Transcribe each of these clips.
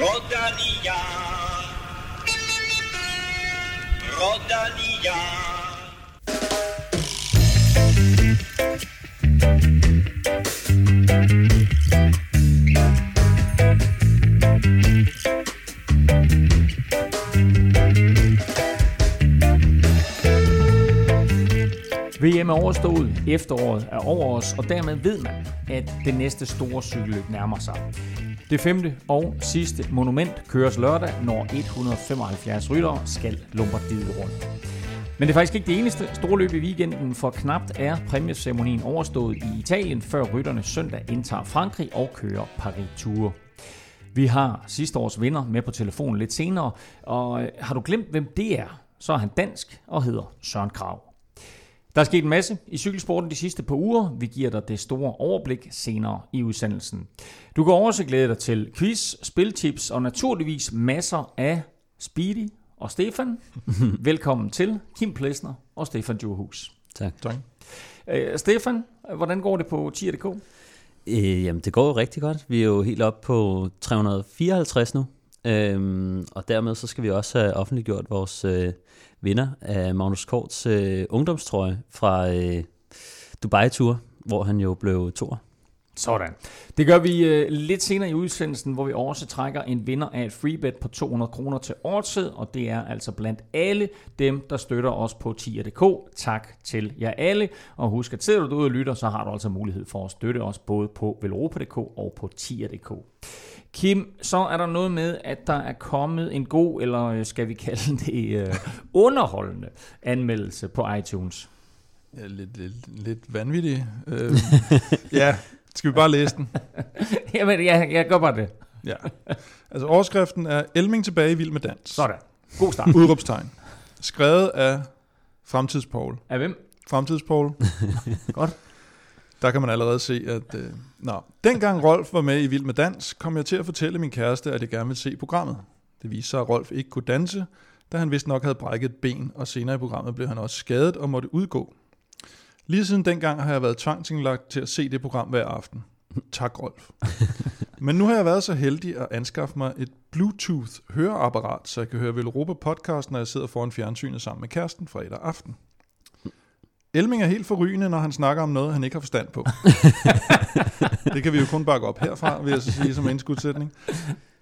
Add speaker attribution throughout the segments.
Speaker 1: Rodania. Rodania.
Speaker 2: VM er overstået, efteråret er over os, og dermed ved man, at det næste store cykelløb nærmer sig. Det femte og sidste monument køres lørdag, når 175 ryttere skal Lombardiet rundt. Men det er faktisk ikke det eneste store løb i weekenden, for knapt er præmieceremonien overstået i Italien, før rytterne søndag indtager Frankrig og kører Paris-Tour. Vi har sidste års vinder med på telefonen lidt senere, og har du glemt, hvem det er, så er han dansk og hedder Søren Krav. Der er sket en masse i cykelsporten de sidste par uger. Vi giver dig det store overblik senere i udsendelsen. Du kan også glæde dig til quiz, spiltips og naturligvis masser af Speedy og Stefan. Velkommen til Kim Plesner og Stefan Djurhus.
Speaker 3: Tak. tak.
Speaker 2: Øh, Stefan, hvordan går det på tier.dk?
Speaker 3: Øh, jamen, det går jo rigtig godt. Vi er jo helt op på 354 nu. Øhm, og dermed så skal vi også have offentliggjort vores øh, vinder af Magnus Korts øh, ungdomstrøje fra øh, Dubai-tur, hvor han jo blev tor.
Speaker 2: Sådan. Det gør vi øh, lidt senere i udsendelsen, hvor vi også trækker en vinder af et freebet på 200 kroner til årtid, og det er altså blandt alle dem, der støtter os på tier.dk. Tak til jer alle, og husk at sidder du derude og lytter, så har du altså mulighed for at støtte os både på velropa.dk og på tier.dk. Kim, så er der noget med, at der er kommet en god, eller øh, skal vi kalde det uh, underholdende anmeldelse på iTunes.
Speaker 4: Ja, lidt, lidt, lidt vanvittig. Uh, ja, skal vi bare læse den?
Speaker 2: Jamen, jeg, jeg gør bare det.
Speaker 4: Ja. Altså overskriften er Elming tilbage i Vild med Dans.
Speaker 2: Sådan. God start.
Speaker 4: Udråbstegn. Skrevet af Fremtidspaul.
Speaker 2: Af hvem?
Speaker 4: Fremtidspaul.
Speaker 2: Godt.
Speaker 4: Der kan man allerede se, at... Øh, nå. Dengang Rolf var med i Vild med Dans, kom jeg til at fortælle min kæreste, at jeg gerne ville se programmet. Det viste sig, at Rolf ikke kunne danse, da han vist nok havde brækket et ben, og senere i programmet blev han også skadet og måtte udgå. Lige siden dengang har jeg været tvangsindlagt til at se det program hver aften. Tak, Rolf. Men nu har jeg været så heldig at anskaffe mig et Bluetooth-høreapparat, så jeg kan høre Velropa podcast, når jeg sidder foran fjernsynet sammen med kæresten fredag aften. Elming er helt forrygende, når han snakker om noget, han ikke har forstand på. det kan vi jo kun bakke op herfra, vil jeg så sige som indskudsætning.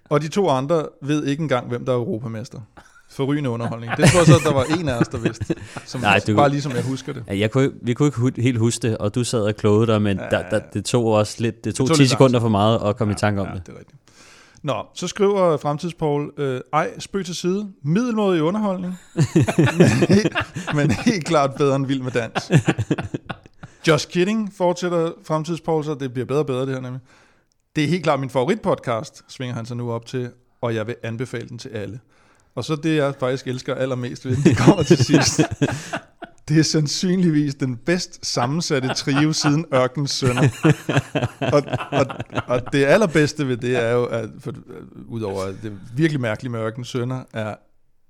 Speaker 4: Og de to andre ved ikke engang, hvem der er europamester. Forrygende underholdning. Det tror jeg så, der var en af os, der vidste. Som, Nej, du, bare ligesom jeg husker det.
Speaker 3: Ja, jeg kunne, vi kunne ikke helt huske det, og du sad og klogede dig, men ja, der, der, det tog også lidt, det tog, det tog 10 sekunder for meget at komme ja, i tanke om
Speaker 4: ja,
Speaker 3: det.
Speaker 4: det er rigtigt. Nå, så skriver Fremtidspaul, øh, ej, spøg til side, middelmåde i underholdning, men, helt, men helt klart bedre end vild med dans. Just kidding, fortsætter Fremtidspaul, så det bliver bedre og bedre det her nemlig. Det er helt klart min favoritpodcast, svinger han sig nu op til, og jeg vil anbefale den til alle. Og så det, jeg faktisk elsker allermest ved den, det kommer til sidst. Det er sandsynligvis den bedst sammensatte trio siden Ørkens Sønner. og, og, og det allerbedste ved det er jo, at for, udover at det virkelig mærkelige med Ørkens Sønner, er,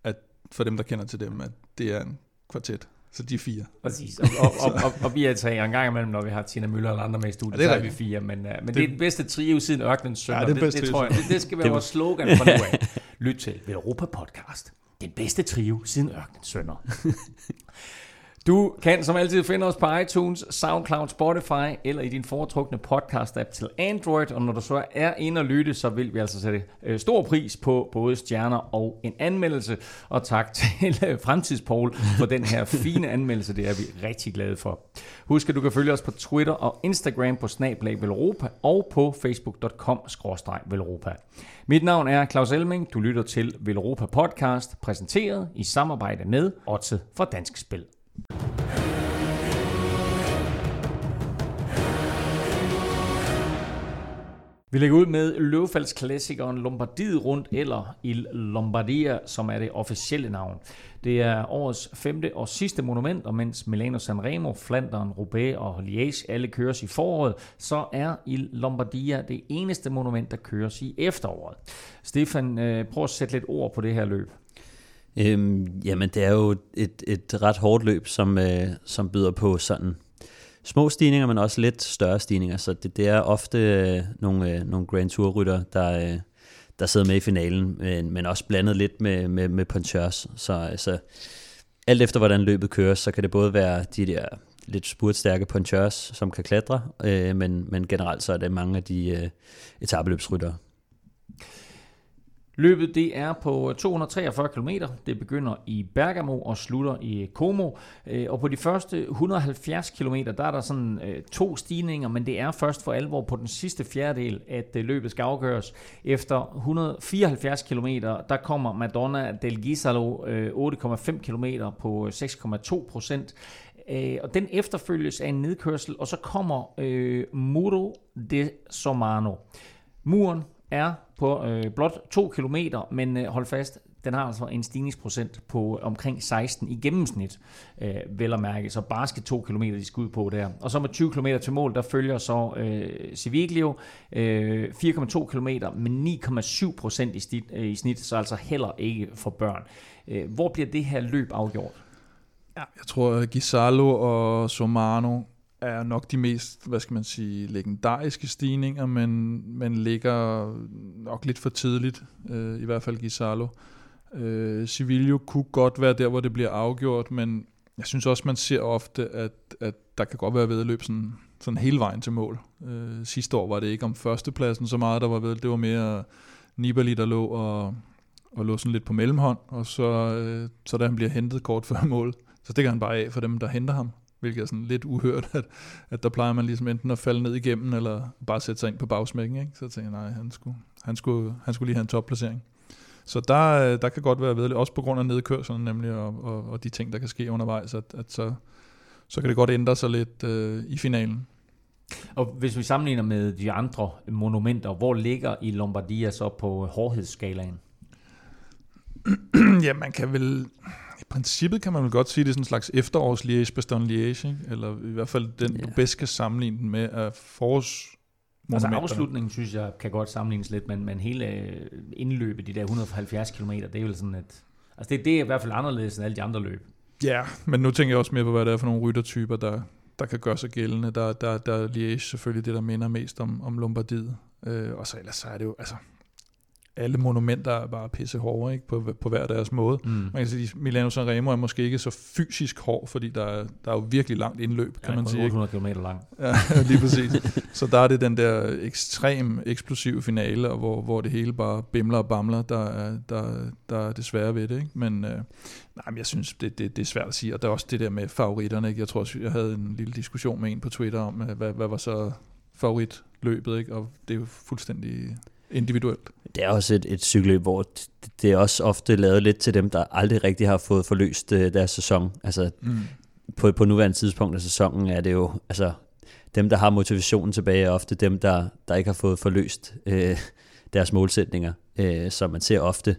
Speaker 4: at for dem, der kender til dem, at det er en kvartet. Så de er fire.
Speaker 2: Præcis. Og, og, og, og, og vi er tre en gang imellem, når vi har Tina Møller eller andre med i studiet, ja, det er så er vi fire. Men, uh, men det, det er den bedste trio siden Ørkenens Sønner. Ja, det, det, det, tror jeg, det, det skal være vores slogan fra nu af. Lyt til Europa Podcast. Den bedste trio siden Ørkenens Sønner. Du kan som altid finde os på iTunes, SoundCloud, Spotify eller i din foretrukne podcast-app til Android. Og når du så er inde og lytte, så vil vi altså sætte øh, stor pris på både stjerner og en anmeldelse. Og tak til øh, Fremtidspol for den her fine anmeldelse. Det er vi rigtig glade for. Husk, at du kan følge os på Twitter og Instagram på Snablag Velropa og på facebook.com-velropa. Mit navn er Claus Elming. Du lytter til Velropa Podcast, præsenteret i samarbejde med Otte fra Dansk Spil. Vi lægger ud med løvfaldsklassikeren Lombardiet rundt, eller Il Lombardia, som er det officielle navn. Det er årets femte og sidste monument, og mens Milano Sanremo, Flandern, Roubaix og Liège alle køres i foråret, så er Il Lombardia det eneste monument, der køres i efteråret. Stefan, øh, prøv at sætte lidt ord på det her løb.
Speaker 3: Øhm, jamen, det er jo et, et ret hårdt løb, som, øh, som byder på sådan små stigninger, men også lidt større stigninger. Så det, det er ofte øh, nogle, øh, nogle Grand Tour-rytter, der, øh, der sidder med i finalen, men, men også blandet lidt med, med, med punchers. Så altså, alt efter hvordan løbet køres, så kan det både være de der lidt spurtstærke punchers, som kan klatre, øh, men, men generelt så er det mange af de øh, etabeløbsryttere.
Speaker 2: Løbet det er på øh, 243 km. Det begynder i Bergamo og slutter i Como. Øh, og på de første 170 km, der er der sådan øh, to stigninger, men det er først for alvor på den sidste fjerdedel, at løbet skal afgøres. Efter 174 km, der kommer Madonna del Gisalo 8,5 km på 6,2 procent. og den efterfølges af en nedkørsel, og så kommer øh, Muro de Somano. Muren er på øh, blot 2 km, men øh, hold fast, den har altså en stigningsprocent på øh, omkring 16 i gennemsnit, øh, vel at mærke. Så bare skal 2 km, de skal ud på der. Og så med 20 km til mål, der følger så øh, Civiglio øh, 4,2 km med 9,7 procent i, snit, øh, i snit, så altså heller ikke for børn. Øh, hvor bliver det her løb afgjort?
Speaker 4: Ja, jeg tror, at Gisalo og Somano er nok de mest, hvad skal man sige, legendariske stigninger, men, men ligger nok lidt for tidligt, øh, i hvert fald Gisalo. Øh, Civilio kunne godt være der, hvor det bliver afgjort, men jeg synes også, man ser ofte, at, at der kan godt være vedløb sådan, sådan hele vejen til mål. Øh, sidste år var det ikke om førstepladsen så meget, der var ved, det var mere Nibali, der lå og, og lå sådan lidt på mellemhånd, og så, øh, så da han bliver hentet kort før mål, så stikker han bare af for dem, der henter ham hvilket er sådan lidt uhørt, at, at der plejer man ligesom enten at falde ned igennem, eller bare sætte sig ind på bagsmækken. Ikke? Så jeg tænkte nej, han skulle, han, skulle, han skulle lige have en topplacering. Så der, der kan godt være ved, også på grund af nedkørselen nemlig, og, og, og de ting, der kan ske undervejs, at, at så, så kan det godt ændre sig lidt øh, i finalen.
Speaker 2: Og hvis vi sammenligner med de andre monumenter, hvor ligger i Lombardia så på hårdhedsskalaen?
Speaker 4: ja, man kan vel princippet kan man vel godt sige, det er sådan en slags efterårs liège bastogne liège, ikke? eller i hvert fald den, ja. du bedst kan sammenligne den med af forårs
Speaker 2: Altså afslutningen synes jeg kan godt sammenlignes lidt, men, men hele øh, indløbet, de der 170 km, det er jo sådan et... Altså det, det er i hvert fald anderledes end alle de andre løb.
Speaker 4: Ja, men nu tænker jeg også mere på, hvad det er for nogle ryttertyper, der, der kan gøre sig gældende. Der, der, der er Liège selvfølgelig det, der minder mest om, om Lombardiet. Øh, og så ellers så er det jo, altså, alle monumenter er bare pisse hårde, ikke? På, på hver deres måde. Mm. Man kan sige, at Milano Sanremo er måske ikke så fysisk hård, fordi der er, der er jo virkelig langt indløb, kan ja, man sige.
Speaker 2: 800 km lang.
Speaker 4: Ja, lige præcis. så der er det den der ekstrem eksplosive finale, hvor, hvor det hele bare bimler og bamler, der er, der, der er det svære ved det. Ikke? Men, øh, nej, men jeg synes, det, det, det er svært at sige. Og der er også det der med favoritterne. Ikke? Jeg tror også, jeg havde en lille diskussion med en på Twitter om, hvad, hvad var så favoritløbet, ikke? og det er jo fuldstændig individuelt.
Speaker 3: Det er også et, et cykelløb, hvor det er også ofte lavet lidt til dem, der aldrig rigtig har fået forløst øh, deres sæson. Altså, mm. på, på nuværende tidspunkt af sæsonen er det jo, altså, dem, der har motivationen tilbage, er ofte dem, der, der ikke har fået forløst øh, deres målsætninger. Øh, så man ser ofte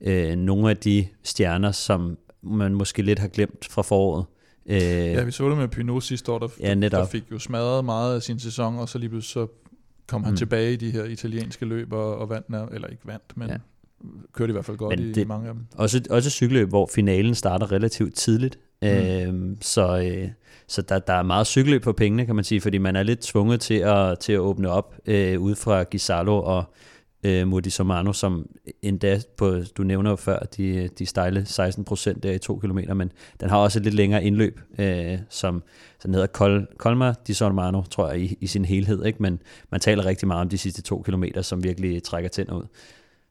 Speaker 3: øh, nogle af de stjerner, som man måske lidt har glemt fra foråret.
Speaker 4: Øh, ja, vi så det med Pinot sidste år, der, ja, der fik jo smadret meget af sin sæson, og så lige pludselig så kom han mm. tilbage i de her italienske løb og, og vandt, eller ikke vandt, men ja. kørte i hvert fald godt men i det, mange af dem.
Speaker 3: Også, også cykelløb, hvor finalen starter relativt tidligt, mm. øhm, så, øh, så der, der er meget cykelløb på pengene, kan man sige, fordi man er lidt tvunget til at, til at åbne op øh, ud fra Gisalo og øh, Modi Somano, som endda på, du nævner jo før, de, de stejle 16 procent der i to kilometer, men den har også et lidt længere indløb, øh, som den hedder Col, Colmar di Somano, tror jeg, i, i sin helhed, ikke? men man taler rigtig meget om de sidste to kilometer, som virkelig trækker tænder ud.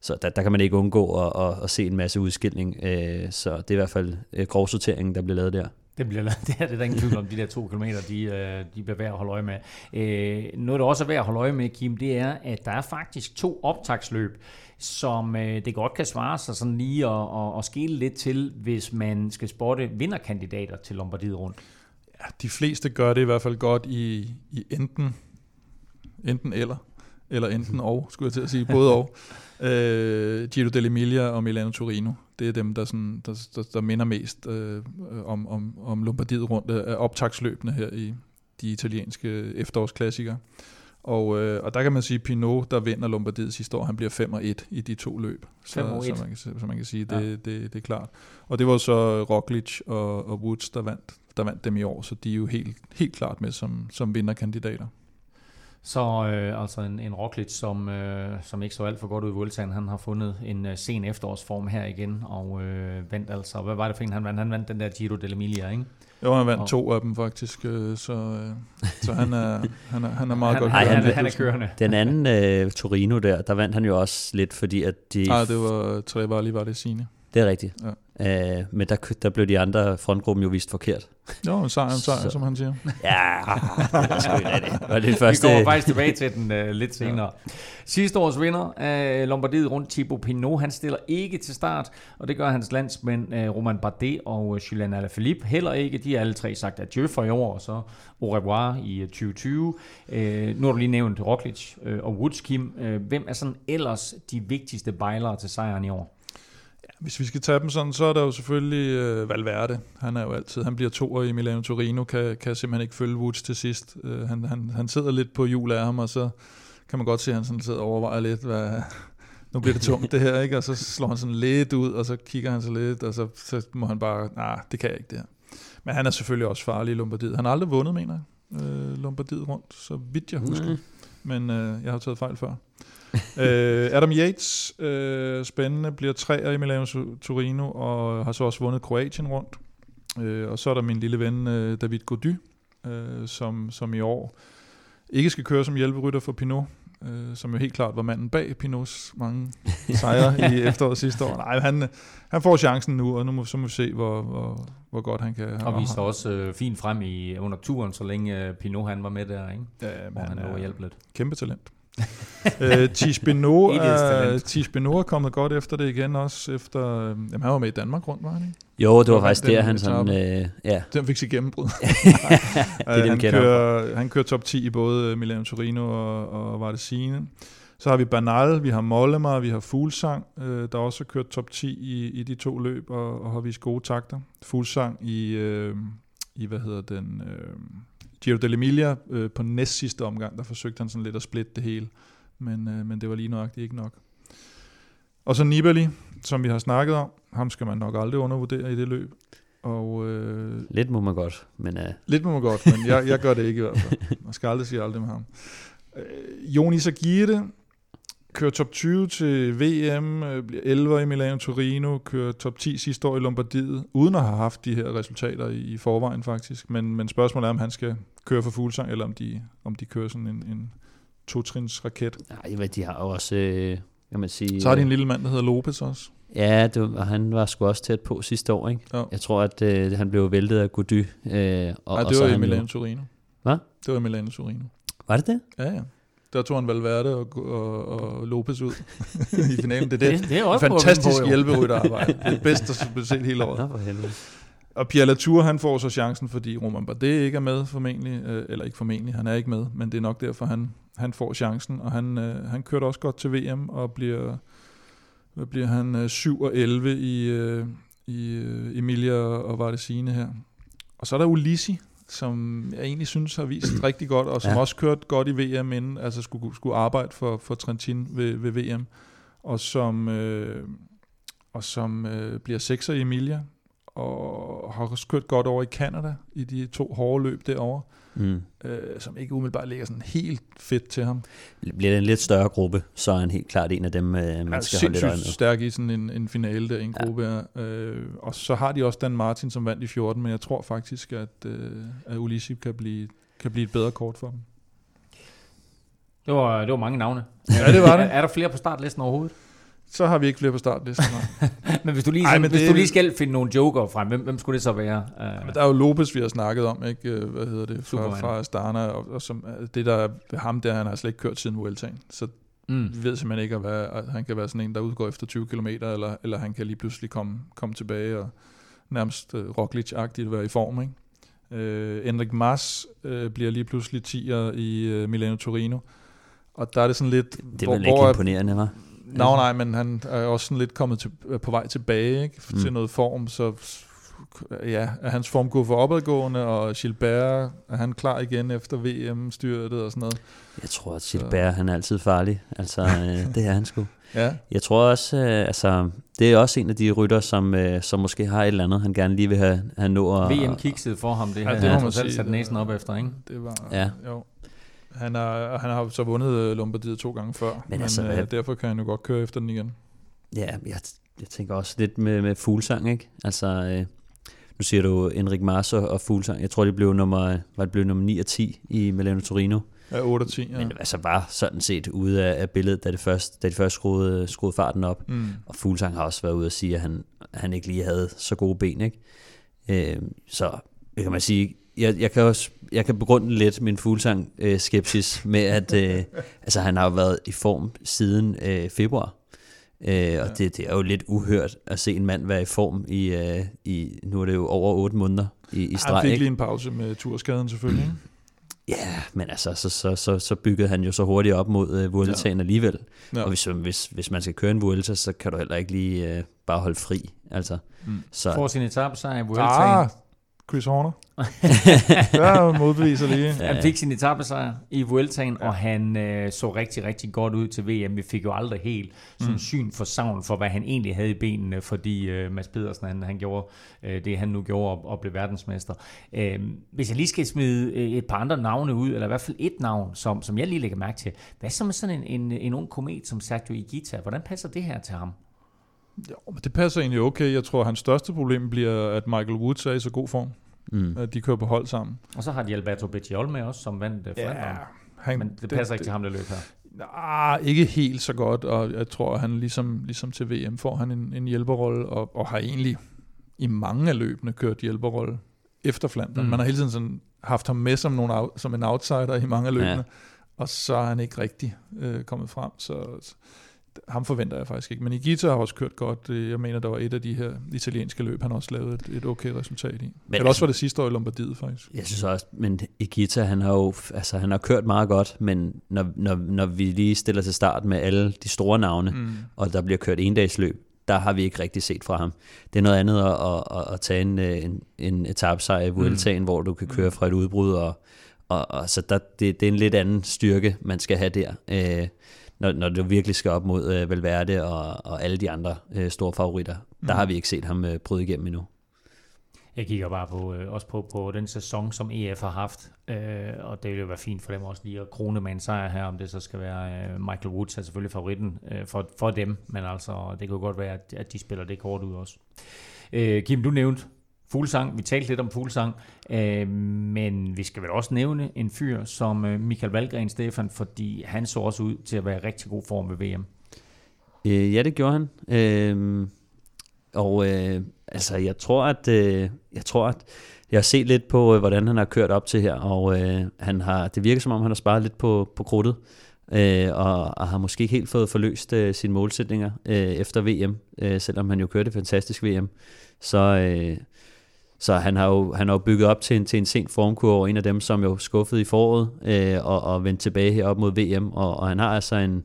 Speaker 3: Så der, der kan man ikke undgå at, at, at se en masse udskilling. øh, så det er i hvert fald øh, grovsorteringen, der bliver lavet der.
Speaker 2: Det bliver det er, det der ingen tvivl om, de der to kilometer, de, øh, de bliver værd at holde øje med. Øh, noget, der også er værd at holde øje med, Kim, det er, at der er faktisk to optagsløb, som øh, det godt kan svare sig sådan lige at, at, at skille lidt til, hvis man skal spotte vinderkandidater til Lombardiet rundt.
Speaker 4: Ja, de fleste gør det i hvert fald godt i, i enten, enten eller, eller enten og, skulle jeg til at sige, både og. Øh, Giro dell'Emilia og Milano Torino det er dem, der, sådan, der, der, der minder mest øh, om, om, om Lombardiet rundt af optagsløbende her i de italienske efterårsklassikere. Og, øh, og der kan man sige, Pinot, der vinder Lombardiet sidste år, han bliver 5 og 1 i de to løb. Så, så, man, kan, så man kan sige, det, ja. det, det, det er klart. Og det var så Roglic og, og Woods, der vandt, der vandt dem i år, så de er jo helt, helt klart med som, som vinderkandidater.
Speaker 2: Så øh, altså en, en Roglic, som, øh, som ikke så alt for godt ud i Vueltaen, han har fundet en øh, sen efterårsform her igen, og øh, vandt altså, hvad var det for en, han vandt? Han vandt den der Giro dell'Emilia, ikke?
Speaker 4: Jo, han vandt to af dem faktisk, øh, så, øh, så han, er, han, er, han er meget
Speaker 2: han,
Speaker 4: godt
Speaker 2: han, han, han er kørende.
Speaker 3: Den anden uh, Torino der, der vandt han jo også lidt, fordi at de...
Speaker 4: Nej, det var Trevalli, var det sine.
Speaker 3: Det er rigtigt. Ja. Uh, men der, der blev de andre frontgruppen jo vist forkert.
Speaker 4: Jo, en sejr, en sejr, som han siger.
Speaker 3: Ja, det er sgu. Det det første...
Speaker 2: Vi kommer faktisk tilbage til den uh, lidt senere. Ja. Sidste års vinder af Lombardiet rundt, Thibaut Pinot, han stiller ikke til start, og det gør hans landsmænd uh, Roman Bardet og uh, Julian Alaphilippe heller ikke. De har alle tre sagt adieu for i år, og så au revoir i uh, 2020. Uh, nu har du lige nævnt Roglic uh, og Woods, Kim. Uh, hvem er sådan ellers de vigtigste bejlere til sejren i år?
Speaker 4: Hvis vi skal tage dem sådan, så er der jo selvfølgelig øh, Valverde. Han er jo altid, han bliver toer i Milano Torino, kan, kan simpelthen ikke følge Woods til sidst. Øh, han, han, han sidder lidt på hjul af ham, og så kan man godt se, at han sådan sidder og overvejer lidt, hvad, nu bliver det tungt det her, ikke? Og så slår han sådan lidt ud, og så kigger han så lidt, og så, så må han bare, nej, det kan jeg ikke det her. Men han er selvfølgelig også farlig i Lombardiet. Han har aldrig vundet, mener jeg, øh, Lombardiet rundt, så vidt jeg husker.
Speaker 3: Mm.
Speaker 4: Men øh, jeg har taget fejl før. øh, Adam Yates, øh, spændende, bliver træer i Milano Torino, og har så også vundet Kroatien rundt. Øh, og så er der min lille ven øh, David Gody, øh, som, som i år ikke skal køre som hjælperytter for Pinot, øh, som jo helt klart var manden bag Pinots mange sejre i efteråret sidste år. Nej, han, han får chancen nu, og nu må, så må vi se, hvor, hvor, hvor godt han kan.
Speaker 2: Og viste også øh, fint frem i under turen, så længe øh, Pinot han var med der, ikke?
Speaker 4: Ja, men
Speaker 2: hvor han
Speaker 4: han
Speaker 2: lå og lidt.
Speaker 4: kæmpe talent. øh, Tish Benoit er. Tish Benoit er kommet godt efter det igen også, efter, øh, jamen han var med i Danmark rundt, var han ikke?
Speaker 3: Jo, det var faktisk der, han sådan... Øh, ja,
Speaker 4: Den fik sit gennembrud.
Speaker 3: det er det,
Speaker 4: han, kører, han kører top 10 i både Milano Torino og, og Vardesine. Så har vi Bernal, vi har Mollema, vi har Fuglsang, øh, der også har kørt top 10 i, i de to løb og, og har vist gode takter. Fuglsang i, øh, i hvad hedder den, øh, Giro dell'Emilia øh, på næst sidste omgang, der forsøgte han sådan lidt at splitte det hele, men, øh, men det var lige nøjagtigt ikke nok. Og så Nibali, som vi har snakket om, ham skal man nok aldrig undervurdere i det løb. Og øh,
Speaker 3: Lidt må man godt, men uh,
Speaker 4: Lidt må man godt, men jeg, jeg gør det ikke i hvert fald. Man skal aldrig sige aldrig med ham. Øh, Jonis Agirre kører top 20 til VM, øh, bliver 11 i Milano Torino, kører top 10 sidste år i Lombardiet, uden at have haft de her resultater i, forvejen faktisk. Men, men spørgsmålet er, om han skal køre for Fuglsang, eller om de, om de kører sådan en, en totrins raket.
Speaker 3: nej, de har også... Øh, kan man sige,
Speaker 4: Så har de en lille mand, der hedder Lopez også.
Speaker 3: Ja, det var, og han var sgu også tæt på sidste år, ikke?
Speaker 4: Ja.
Speaker 3: Jeg tror, at øh, han blev væltet af Gody. Øh, og,
Speaker 4: Nej,
Speaker 3: og
Speaker 4: det
Speaker 3: så
Speaker 4: var i Milano Torino.
Speaker 3: Hvad?
Speaker 4: Det var i Milano Torino.
Speaker 3: var det det?
Speaker 4: Ja, ja. Der tog han Valverde og, og, og Lopez ud i finalen. Det er det.
Speaker 2: Det, det er også
Speaker 4: Fantastisk hjælperytterarbejde. Det er det bedste, der er set hele året.
Speaker 3: Nå, for helvede.
Speaker 4: Og Pierre Latour, han får så chancen, fordi Roman Bardet ikke er med formentlig, øh, eller ikke formentlig, han er ikke med, men det er nok derfor, han, han får chancen, og han, øh, han kørte også godt til VM, og bliver, hvad bliver han, øh, 7 og 11 i, øh, i øh, Emilia og Vardesine her. Og så er der Ulissi, som jeg egentlig synes har vist rigtig godt, og som
Speaker 3: Ja.
Speaker 4: også kørt godt i VM inden, altså skulle, skulle arbejde for, for Trentin ved, ved VM, og som, øh, og som øh, bliver sekser i Emilia, og har også kørt godt over i Canada i de to hårde løb derovre,
Speaker 3: Mm.
Speaker 4: øh, som ikke umiddelbart ligger sådan helt fedt til ham.
Speaker 3: Bliver det en lidt større gruppe, så er han helt klart en af dem, øh, man
Speaker 4: er
Speaker 3: skal holde lidt øje med.
Speaker 4: stærk i sådan en, en finale der, en
Speaker 3: Ja.
Speaker 4: gruppe er. Øh, og så har de også Dan Martin, som vandt i 14, men jeg tror faktisk, at, øh, at Ulissi kan blive, kan blive et bedre kort for dem.
Speaker 2: Det var, det var mange navne.
Speaker 4: Ja, det var det.
Speaker 2: Er, er der flere på startlisten overhovedet?
Speaker 4: Så har vi ikke flere på startlisten.
Speaker 2: Men hvis du lige,
Speaker 4: Ej, men
Speaker 2: hvis
Speaker 4: det-
Speaker 2: du lige skal finde nogle joker frem, hvem, hvem skulle det så være? Uh,
Speaker 4: Men der er jo Lopez, vi har snakket om, ikke? Øh, Hvad hedder det? Fra,
Speaker 2: Superman.
Speaker 4: fra Astana, og, og som, det der er ved ham, der han har slet ikke kørt siden Vueltaen. Så
Speaker 2: mm.
Speaker 4: vi ved simpelthen ikke, hvad, at han kan være sådan en, der udgår efter 20 km, eller, eller han kan lige pludselig komme, komme tilbage og nærmest uh, Roglic-agtigt være i form. Ikke? Uh, Enrik Mas uh, bliver lige pludselig 10'er i uh, Milano Torino. Og der er det sådan lidt...
Speaker 3: Det er vel ikke imponerende, hva'?
Speaker 4: Nå, nej, men han er også sådan lidt kommet til, er på vej tilbage ikke?
Speaker 3: Mm.
Speaker 4: til noget form, så ja, er hans form gået for opadgående, og Gilbert, er han klar igen efter VM-styrtet og sådan noget?
Speaker 3: Jeg tror, at Gilbert, han er altid farlig. Altså, øh, det er han sgu.
Speaker 4: Ja,
Speaker 3: Jeg tror også, øh, altså, det er også en af de rytter, som, øh, som måske har et eller andet, han gerne lige vil have, have nå at...
Speaker 2: VM kiksede for ham, det
Speaker 4: Ja,
Speaker 2: her.
Speaker 4: det
Speaker 2: Ja,
Speaker 4: må
Speaker 2: han
Speaker 4: man
Speaker 2: selv sat næsen op efter, ikke?
Speaker 4: det var...
Speaker 3: Ja.
Speaker 4: Jo. Han, er, han har så vundet øh, Lombardiet to gange før, men, men
Speaker 3: altså,
Speaker 4: øh, derfor kan han jo godt køre efter den igen.
Speaker 3: Ja, jeg, jeg tænker også lidt med, med fuglsang, ikke? Altså, øh, nu siger du Enrik Mars og, fuglsang. Jeg tror, det blev nummer, var det blev nummer 9 og 10 i Milano Torino.
Speaker 4: Ja, 8 og 10, ja.
Speaker 3: Men altså var sådan set ude af, af billedet, da, det først, da de først skruede, skruede farten op.
Speaker 4: Mm.
Speaker 3: Og Fuglsang har også været ude og sige, at han, han ikke lige havde så gode ben. Ikke? Øh, så kan man sige, jeg, jeg, kan også, jeg kan begrunde lidt min Fuglsang øh, skepsis med, at øh, altså, han har jo været i form siden øh, februar. Øh, og
Speaker 4: Ja.
Speaker 3: det, det er jo lidt uhørt at se en mand være i form i, øh, i nu er det jo over otte måneder i, i
Speaker 4: Han
Speaker 3: streg.
Speaker 4: fik
Speaker 3: ikke?
Speaker 4: lige en pause med turskaden selvfølgelig. ikke?
Speaker 3: Ja, men altså, så, så, så, så byggede han jo så hurtigt op mod øh, Vueltaen ja. alligevel.
Speaker 4: Ja.
Speaker 3: Og hvis, hvis, hvis man skal køre en Vuelta, så kan du heller ikke lige øh, bare holde fri. Altså.
Speaker 4: Mm.
Speaker 3: Så,
Speaker 2: Får sin etappesejr i Vueltaen.
Speaker 4: Ah, Chris Horner. ja, modbeviser lige.
Speaker 3: Ja.
Speaker 2: Han fik sin etappesejr i Vueltaen, ja. og han øh, så rigtig, rigtig godt ud til VM. Vi fik jo aldrig helt sådan
Speaker 4: Mm.
Speaker 2: syn for savn for, hvad han egentlig havde i benene, fordi øh, Mads Pedersen, han, han gjorde øh, det, han nu gjorde, og, og blev verdensmester. Øh, hvis jeg lige skal smide øh, et par andre navne ud, eller i hvert fald et navn, som, som jeg lige lægger mærke til. Hvad så med sådan en, en, en ung komet som Sergio Igita? Hvordan passer det her til ham?
Speaker 4: Jo, men det passer egentlig okay. Jeg tror, at hans største problem bliver, at Michael Woods er i så god form,
Speaker 3: mm.
Speaker 4: at de kører på hold sammen.
Speaker 2: Og så har de Alberto Becciol med også, som vandt øh, Flandern.
Speaker 4: han,
Speaker 2: Men det passer ikke til ham, der løb her.
Speaker 4: Nej, ikke helt så godt, og jeg tror, at han ligesom, ligesom til VM får han en, en hjælperrolle, og, og har egentlig i mange af løbene kørt hjælperrolle efter Flandern.
Speaker 2: Mm.
Speaker 4: Man har hele tiden sådan haft ham med som, nogle, som en outsider i mange af løbene,
Speaker 3: Ja.
Speaker 4: ja. og så er han ikke rigtig øh, kommet frem, så, så ham forventer jeg faktisk ikke. Men Igita har også kørt godt. Øh, Jeg mener, der var et af de her italienske løb, han også lavede et, et okay resultat i. Men Eller
Speaker 3: altså-
Speaker 4: også var det sidste år i Lombardiet, faktisk.
Speaker 3: Jeg synes også, men Igita, han har jo altså, han har kørt meget godt, men når, når, når vi lige stiller til start med alle de store navne,
Speaker 4: Mm.
Speaker 3: og der bliver kørt endagsløb, der har vi ikke rigtig set fra ham. Det er noget andet at, at, at, at tage en, øh, en, en etapsejr i Vueltaen, mm. hvor du kan køre fra et udbrud, og, og, og så der, det, det er en lidt anden styrke, man skal have der, øh, når, når du virkelig skal op mod øh, Valverde og, og alle de andre øh, store favoritter. Der
Speaker 4: Mm.
Speaker 3: har vi ikke set ham øh, bryde igennem endnu.
Speaker 2: Jeg kigger bare på, øh, også på, på den sæson, som EF har haft, øh, og det vil jo være fint for dem også lige at krone med en sejr her, om det så skal være øh, Michael Woods er selvfølgelig favoritten øh, for, for dem, men altså det kan jo godt være, at, at de spiller det kort ud også. Øh, Kim, du nævnte fuglsang, vi talte lidt om fuglsang, øh, men vi skal vel også nævne en fyr som øh, Michael Valgren Stefan, fordi han så også ud til at være i rigtig god form ved VM.
Speaker 3: Øh, ja, det gjorde han. Øh, og øh, altså, jeg tror, at øh, jeg tror, at jeg har set lidt på, øh, hvordan han har kørt op til her, og øh, han har, det virker som om, han har sparet lidt på, på krudtet, øh, og, og har måske ikke helt fået forløst øh, sine målsætninger øh, efter VM, øh, selvom han jo kørte et fantastisk VM. Så, øh, så han har jo, han har jo bygget op til en, til en sen formkurve, og en af dem, som jo skuffede i foråret, øh, og, og vendte tilbage herop mod VM, og, og han har altså en,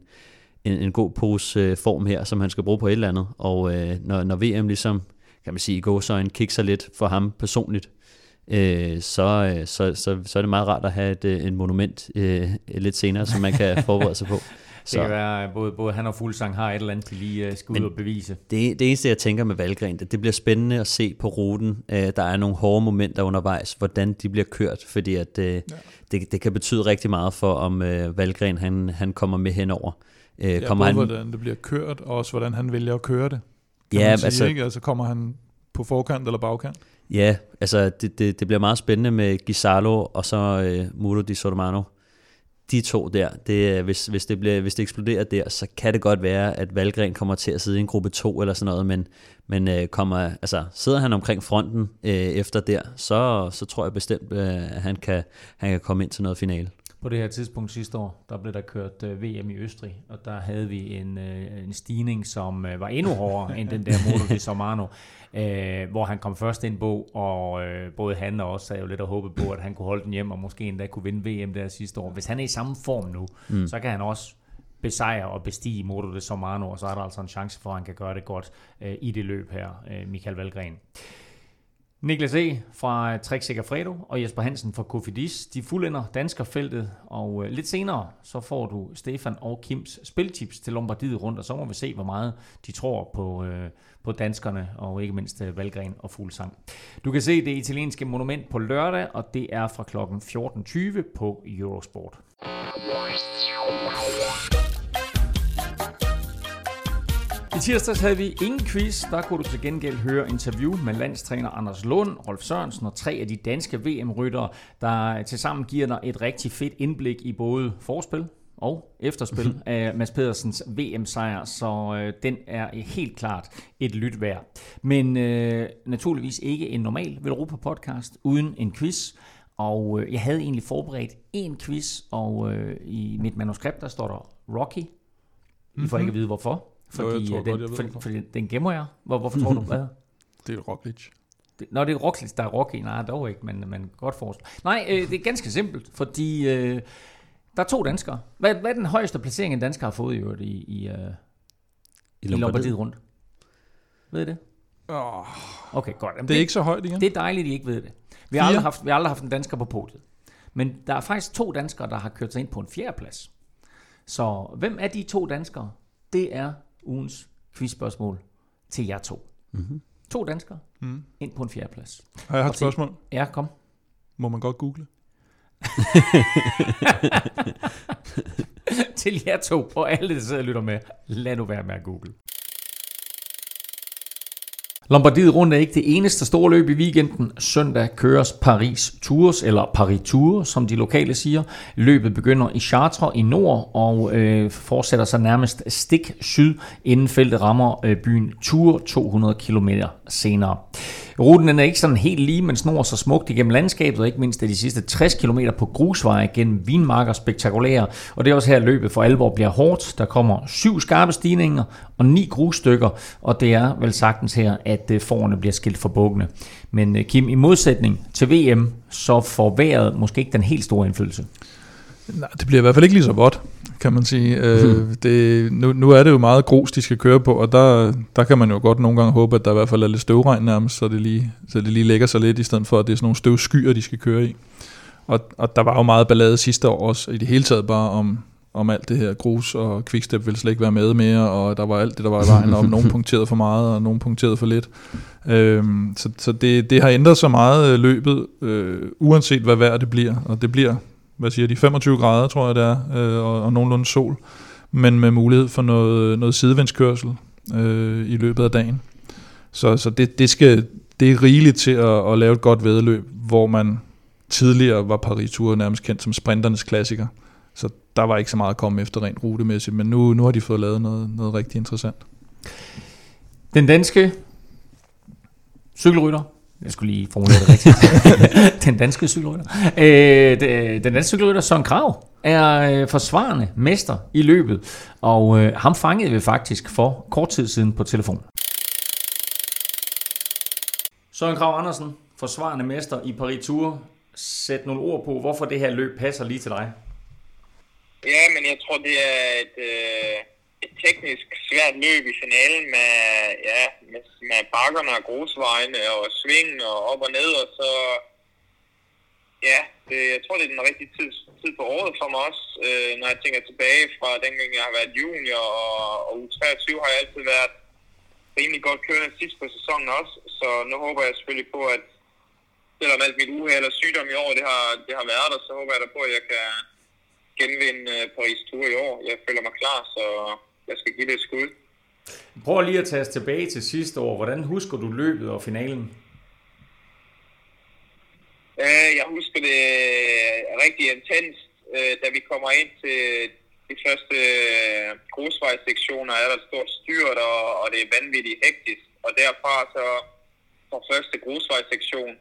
Speaker 3: en, en god pose øh, form her, som han skal bruge på et eller andet. Og øh, når, når VM ligesom, kan man sige, går så en kikser lidt for ham personligt, øh, så, øh, så, så, så er det meget rart at have et, øh, en monument øh, lidt senere, som man kan forberede sig på.
Speaker 2: Det kan
Speaker 3: Så
Speaker 2: være, at både, både han og Fuglsang har et eller andet, de lige øh, skal ud og bevise.
Speaker 3: det, det eneste, jeg tænker med Valgren, det, det bliver spændende at se på ruten. Øh, der er nogle hårde momenter undervejs, hvordan de bliver kørt, fordi at, øh, det, det kan betyde rigtig meget for, om øh, Valgren han, han kommer med henover. Øh,
Speaker 4: Ja,
Speaker 3: kommer
Speaker 4: både
Speaker 3: han,
Speaker 4: hvordan det bliver kørt, og også hvordan han vælger at køre det. Kan
Speaker 3: Ja,
Speaker 4: man sige,
Speaker 3: altså-
Speaker 4: ikke? altså kommer han på forkant eller bagkant?
Speaker 3: Ja, altså det, det, det bliver meget spændende med Gisalo og så øh, Muro di Sormano. De to der, det, øh, hvis, hvis, det bliver, hvis det eksploderer der, så kan det godt være, at Valgren kommer til at sidde i en gruppe 2 eller sådan noget, men, men øh, kommer, altså, sidder han omkring fronten øh, efter der, så, så tror jeg bestemt, øh, at han kan, han kan komme ind til noget finale.
Speaker 2: På det her tidspunkt sidste år, der blev der kørt øh, VM i Østrig, og der havde vi en, øh, en stigning, som øh, var endnu hårdere end den der Moto di Sormano, øh, hvor han kom først ind på, og øh, både han og også havde jo lidt at håbe på, at han kunne holde den hjem, og måske endda kunne vinde VM der sidste år. Hvis han er i samme form nu, mm. så kan han også besejre og bestige Moto de Sormano, og så er der altså en chance for, at han kan gøre det godt øh, i det løb her, øh, Michael Valgren. Niklas E. fra Trek Segafredo og Jesper Hansen fra Kofidis, de fuldender danskerfeltet, og øh, lidt senere så får du Stefan og Kims spiltips til Lombardiet rundt, og så må vi se, hvor meget de tror på, øh, på danskerne, og ikke mindst øh, Valgren og Fuglsang. Du kan se det italienske monument på lørdag, og det er fra kl. 14.20 på Eurosport. I tirsdags havde vi ingen quiz. Der kunne du til gengæld høre interview med landstræner Anders Lund, Rolf Sørensen og tre af de danske VM-ryttere, der tilsammen giver dig et rigtig fedt indblik i både forspil og efterspil af Mads Pedersens VM-sejr, så øh, den er helt klart et lyt værd. Men øh, naturligvis ikke en normal Velropa-podcast uden en quiz. Og øh, jeg havde egentlig forberedt en quiz, og øh, i mit manuskript der står der Rocky. I får ikke at vide hvorfor. Fordi,
Speaker 4: jeg tror
Speaker 2: øh, den,
Speaker 4: godt, jeg ved hvorfor.
Speaker 2: fordi den gemmer jeg. Hvor, hvorfor tror du? Hvad?
Speaker 4: Det er Roglic.
Speaker 2: Det, Nå, det er Roglic, der er Rocky. Nej, dog ikke, men, men godt forstå. Nej, øh, det er ganske simpelt, fordi øh, der er to danskere. Hvad, hvad er den højeste placering, en dansker har fået i øvrigt i, i, øh, i Lombardiet rundt? Ved I det?
Speaker 4: Oh,
Speaker 2: Okay, godt. Jamen,
Speaker 4: det er ikke så højt igen.
Speaker 2: det er dejligt, at I ikke ved det. Vi har,
Speaker 4: Fire?
Speaker 2: aldrig haft, vi har aldrig haft en dansker på podiet. Men der er faktisk to danskere, der har kørt sig ind på en fjerdeplads. Så hvem er de to danskere? Det er ugens quizspørgsmål til jer to.
Speaker 3: Mm-hmm.
Speaker 2: To danskere
Speaker 4: Mm.
Speaker 2: ind på en fjerdeplads.
Speaker 4: Har jeg
Speaker 2: Og
Speaker 4: et spørgsmål?
Speaker 2: Ja, kom.
Speaker 4: Må man godt google?
Speaker 2: til jer to, og alle, der sidder og lytter med. Lad nu være med at google. Lombardiet rundt er ikke det eneste store løb i weekenden. Søndag køres Paris Tours, eller Paris Tours, som de lokale siger. Løbet begynder i Chartres i nord og øh, fortsætter sig nærmest stik syd, inden feltet rammer øh, byen Tours 200 km senere. Ruten den er ikke sådan helt lige, men snor sig smukt igennem landskabet, og ikke mindst er de sidste 60 km på grusveje gennem vinmarker spektakulære. Og det er også her løbet for alvor bliver hårdt. Der kommer syv skarpe stigninger og ni grusstykker, og det er vel sagtens her, at øh, forerne bliver skilt for bukkene. Men øh, Kim, i modsætning til VM, så får vejret måske ikke den helt store indflydelse.
Speaker 4: Nej, det bliver i hvert fald ikke lige så vådt, kan man sige. Øh, det, nu, nu er det jo meget grus, de skal køre på, og der, der kan man jo godt nogle gange håbe, at der i hvert fald er lidt støvregn nærmest, så det lige, så det lige lægger sig lidt, i stedet for, at det er sådan nogle støvskyer, de skal køre i. Og, og der var jo meget ballade sidste år også, i det hele taget bare om, om alt det her grus, og Quickstep ville slet ikke være med mere, og der var alt det, der var i vejen, og nogen punkterede for meget, og nogen punkterede for lidt. Øhm, så så det, det har ændret så meget øh, løbet, øh, uanset hvad vejr det bliver, og det bliver hvad siger de, 25 grader, tror jeg det er, øh, og, og nogenlunde sol, men med mulighed for noget, noget sidevindskørsel øh, i løbet af dagen. Så, så det, det, skal, det er rigeligt til at, at lave et godt vedløb, hvor man tidligere var Paris Tour nærmest kendt som sprinternes klassiker. Så der var ikke så meget at komme efter rent rutemæssigt, men nu, nu har de fået lavet noget, noget rigtig interessant.
Speaker 2: Den danske cykelrytter, jeg skulle lige formulere det rigtigt, den danske cykelrytter, øh, den danske cykelrytter Søren Krav er øh, forsvarende mester i løbet, og øh, ham fangede vi faktisk for kort tid siden på telefon. Søren Krav Andersen, forsvarende mester i Paris Tour. Sæt nogle ord på, hvorfor det her løb passer lige til dig.
Speaker 1: Ja, men jeg tror, det er et, øh, et teknisk svært løb i finalen med, ja, med, med bakkerne og grusvejene og sving og op og ned, og så, ja, det, jeg tror, det er den rigtige tid, tid på året for mig også, øh, når jeg tænker tilbage fra dengang, jeg har været junior, og, og U23 har jeg altid været rimelig godt kørende sidst på sæsonen også, så nu håber jeg selvfølgelig på, at selvom alt mit uheld og sygdom i år, det har, det har været der, så håber jeg da på, at jeg kan genvinde øh, Paris Tour i år. Jeg føler mig klar, så jeg skal give det et skud.
Speaker 2: Prøv lige at tage os tilbage til sidste år. Hvordan husker du løbet og finalen?
Speaker 1: Øh, jeg husker det rigtig intenst, øh, da vi kommer ind til de første øh, grusvejsektioner, er der et stort styrt, og, det er vanvittigt hektisk. Og derfra så fra første grusvejsektion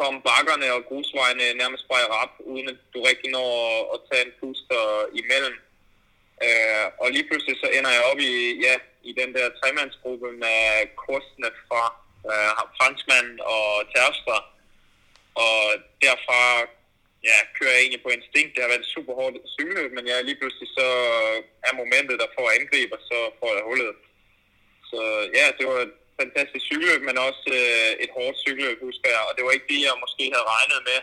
Speaker 1: kom bakkerne og grusvejene nærmest bare i rap, uden at du rigtig når at, tage en puster imellem. Øh, og lige pludselig så ender jeg op i, ja, i den der tremandsgruppe med kursene fra øh, franskmand og Terpstra. Og derfra ja, kører jeg egentlig på instinkt. Det har været super hårdt cykeløb, men ja, lige pludselig så er momentet der får angriber, så får jeg hullet. Så ja, det var fantastisk cykelløb, men også øh, et hårdt cykelløb, husker jeg. Og det var ikke det, jeg måske havde regnet med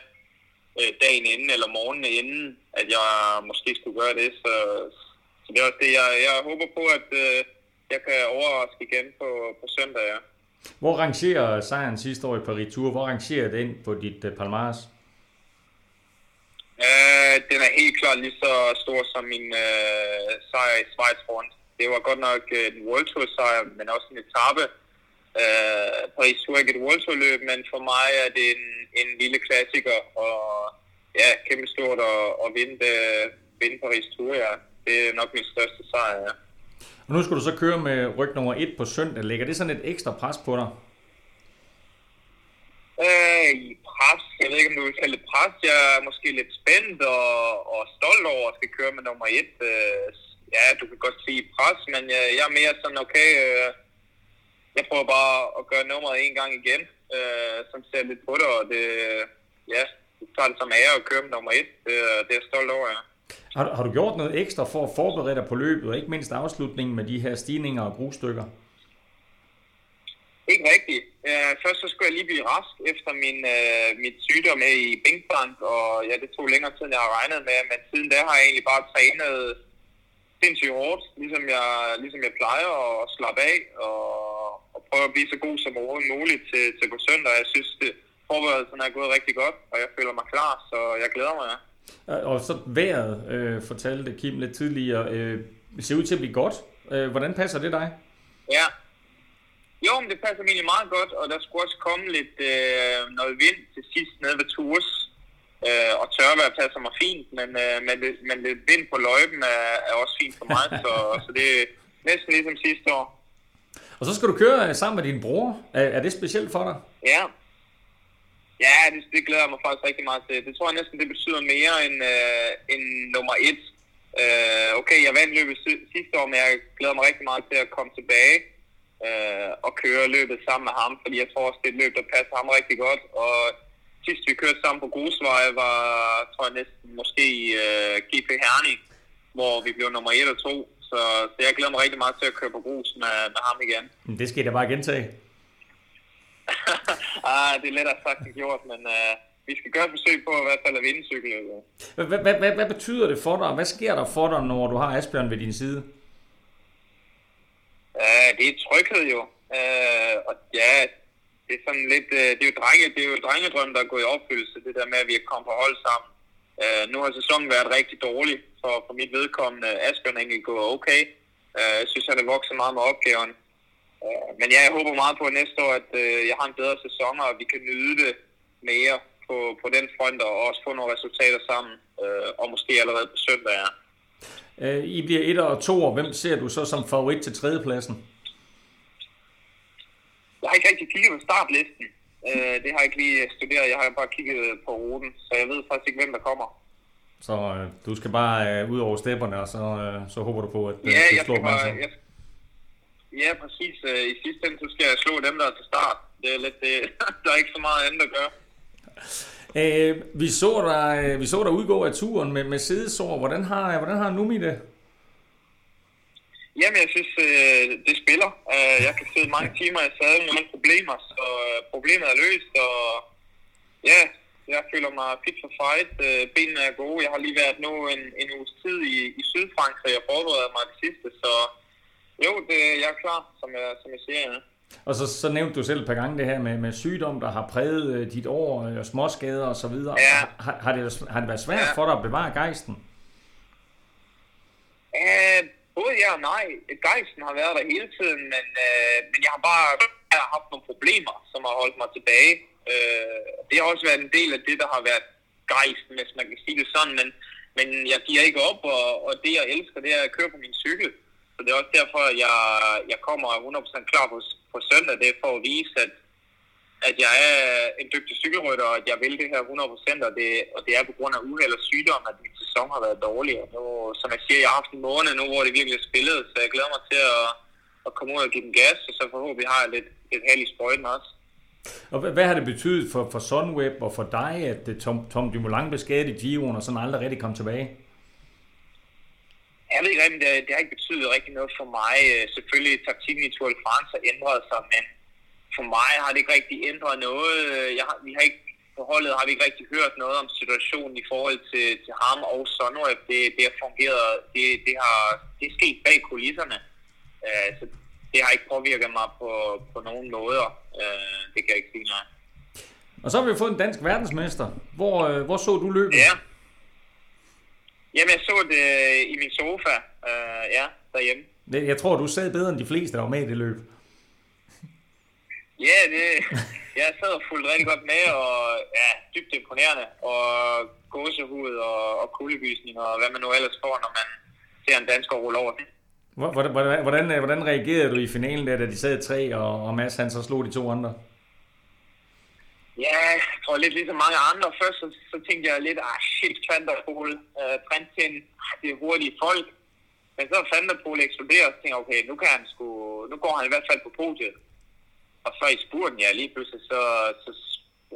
Speaker 1: øh, dagen inden eller morgenen inden, at jeg måske skulle gøre det. Så, så det er også det, jeg, jeg håber på, at øh, jeg kan overraske igen på, på søndag, ja.
Speaker 2: Hvor rangerer sejren sidste år i Paris Tour? Hvor rangerer den på dit uh, palmares?
Speaker 1: Uh, den er helt klart lige så stor som min uh, sejr i Schweiz rundt. Det var godt nok uh, en World Tour sejr, men også en etape. Uh, Paris World Tour løb, men for mig er det en, en lille klassiker, og ja, kæmpe stort at, at vinde, vinde Paris Tour, ja. Det er nok min største sejr, ja.
Speaker 2: Og nu skal du så køre med ryg nummer 1 på søndag. Lægger det sådan et ekstra pres på dig?
Speaker 1: Øh, pres. Jeg ved ikke, om du vil kalde det pres. Jeg er måske lidt spændt og, og stolt over at skal køre med nummer 1. Øh, ja, du kan godt sige pres, men jeg, jeg er mere sådan, okay, øh, jeg prøver bare at gøre nummeret en gang igen, øh, som ser lidt på det, og det, ja, det tager det som ære at køre med nummer 1. Det, det er jeg stolt over, ja.
Speaker 2: Har, har du gjort noget ekstra for at forberede dig på løbet, og ikke mindst afslutningen med de her stigninger og brugstykker?
Speaker 1: Ikke rigtigt. Uh, først så skulle jeg lige blive rask efter min, uh, mit sygdom med i Binkbank, og ja, det tog længere tid, end jeg har regnet med, men siden da har jeg egentlig bare trænet sindssygt hårdt, ligesom jeg, ligesom jeg plejer, at slappe af og, og prøve at blive så god som overhovedet muligt til, til på søndag. Jeg synes, det, forberedelsen er gået rigtig godt, og jeg føler mig klar, så jeg glæder mig. Ja.
Speaker 2: Og så vejret, øh, fortalte Kim lidt tidligere, øh, ser ud til at blive godt. Øh, hvordan passer det dig?
Speaker 1: Ja. Jo, men det passer egentlig meget godt, og der skulle også komme lidt øh, noget vind til sidst nede ved Tours. Øh, og tørvejr passer mig fint, men, øh, men, det, men lidt vind på løjpen er, er også fint for mig, så, så det er næsten ligesom sidste år.
Speaker 2: Og så skal du køre øh, sammen med din bror. Er, er det specielt for dig?
Speaker 1: Ja, Ja, det, det glæder jeg mig faktisk rigtig meget til. Det tror jeg næsten, det betyder mere end, øh, end nummer et. Øh, okay, jeg vandt løbet sidste år, men jeg glæder mig rigtig meget til at komme tilbage øh, og køre løbet sammen med ham, fordi jeg tror også, det er et løb, der passer ham rigtig godt. Og sidst vi kørte sammen på Grusveje var, tror jeg næsten måske øh, GP Herning, hvor vi blev nummer 1 og 2. Så, så jeg glæder mig rigtig meget til at køre på grus med, med ham igen.
Speaker 2: Det skal jeg da bare gentage.
Speaker 1: ah, det er lettere sagt end gjort, men uh, vi skal gøre et forsøg på i hvert fald at vinde cykelløbet.
Speaker 2: Hvad, betyder det for dig? Hvad sker der for dig, når du har Asbjørn ved din side?
Speaker 1: Uh, det er tryghed jo. Uh, og ja, det er sådan lidt, uh, det er jo, drenge, det er jo drengedrøm, der er gået i opfyldelse, det der med, at vi er kommet på hold sammen. Uh, nu har sæsonen været rigtig dårlig for, for mit vedkommende. Asbjørn egentlig gået okay. Uh, jeg synes, han er vokset meget med opgaven. Øh, men ja, jeg håber meget på næste år, at øh, jeg har en bedre sæson, og vi kan nyde det mere på, på den front, og også få nogle resultater sammen, øh, og måske allerede på søndag, ja.
Speaker 2: I bliver et og to, og hvem ser du så som favorit til tredjepladsen?
Speaker 1: Jeg har ikke rigtig kigget på startlisten. Det har jeg ikke lige studeret. Jeg har bare kigget på ruten, så jeg ved faktisk ikke, hvem der kommer.
Speaker 2: Så øh, du skal bare øh, ud over stepperne, og så, øh, så håber du på, at
Speaker 1: øh, ja, du slår bare, jeg, Ja, præcis. Øh, I sidste ende, så skal jeg slå dem, der er til start. Det er lidt, det, der er ikke så meget andet at gøre.
Speaker 2: Øh, vi, så dig, øh, vi så dig udgå af turen med, med sædesår. Hvordan har, hvordan har Numi det?
Speaker 1: Jamen, jeg synes, øh, det spiller. Jeg kan sidde mange timer i sadlen uden problemer, så problemet er løst, og ja, jeg føler mig fit for fight. Benene er gode. Jeg har lige været nu en, en uges tid i, i Sydfrankrig og forberedt mig det sidste, så jo, det, jeg er klar, som jeg, som jeg siger, ja.
Speaker 2: Og så, så nævnte du selv et par gange det her med, med sygdom, der har præget øh, dit år, øh, småskader og så videre.
Speaker 1: Ja.
Speaker 2: Har, har, det, har det været svært ja. for dig at bevare gejsten?
Speaker 1: Uh, både ja og nej. Gejsten har været der hele tiden, men, uh, men jeg har bare jeg har haft nogle problemer, som har holdt mig tilbage. Øh, det har også været en del af det, der har været gejsten, hvis man kan sige det sådan, men, men jeg giver ikke op, og, og det jeg elsker, det er at køre på min cykel. Så det er også derfor, at jeg, jeg kommer 100% klar på, på søndag. Det er for at vise, at, at jeg er en dygtig cykelrytter, og at jeg vil det her 100%, og det, og det er på grund af uheld og sygdom, at min sæson har været dårlig. Og nu, som jeg siger, jeg har haft en måned nu, hvor det virkelig er spillet, så jeg glæder mig til at, at komme ud og give den gas, og så forhåbentlig har jeg lidt, lidt held i sprøjten også.
Speaker 2: Og hvad, hvad har det betydet for, for Sunweb og for dig, at øh, Tom, Tom Dumoulin blev skadet i Giroen og sådan aldrig rigtig kom tilbage?
Speaker 1: Jeg ved ikke rigtig, det, det har ikke betydet rigtig noget for mig. Øh, selvfølgelig, taktikken i Tour de France har ændret sig, men, for mig har det ikke rigtig ændret noget. Øh, jeg har, vi har ikke på holdet har vi ikke rigtig hørt noget om situationen i forhold til, til ham og Sunweb. Det, det har fungeret, det, det, har, det er sket bag kulisserne. Så det har ikke påvirket mig på, på nogen måder. Uh, det kan jeg ikke sige nej.
Speaker 2: Og så har vi fået en dansk verdensmester. Hvor, uh, hvor så du løbet?
Speaker 1: Ja. Jamen, jeg så det i min sofa, uh, ja, derhjemme.
Speaker 2: Jeg tror, du sad bedre end de fleste, der var med i det løb.
Speaker 1: Ja, det, jeg sad og fulgte rigtig godt med, og ja, dybt imponerende, og gåsehud og, og kuldegysning, og hvad man nu ellers får, når man ser en dansker rulle over det.
Speaker 2: Hvordan, hvordan, hvordan reagerede du i finalen, der, da de sad tre, og, og Mads han så slog de to andre?
Speaker 1: Ja, jeg tror lidt ligesom mange andre. Først så, så tænkte jeg lidt, ah shit, Fanderpol, uh, øh, Prinsen, det er hurtige folk. Men så Fanderpol eksploderer, og så tænkte jeg, okay, nu, kan han sgu, nu går han i hvert fald på podiet. Og så i spurten, ja, lige pludselig, så, så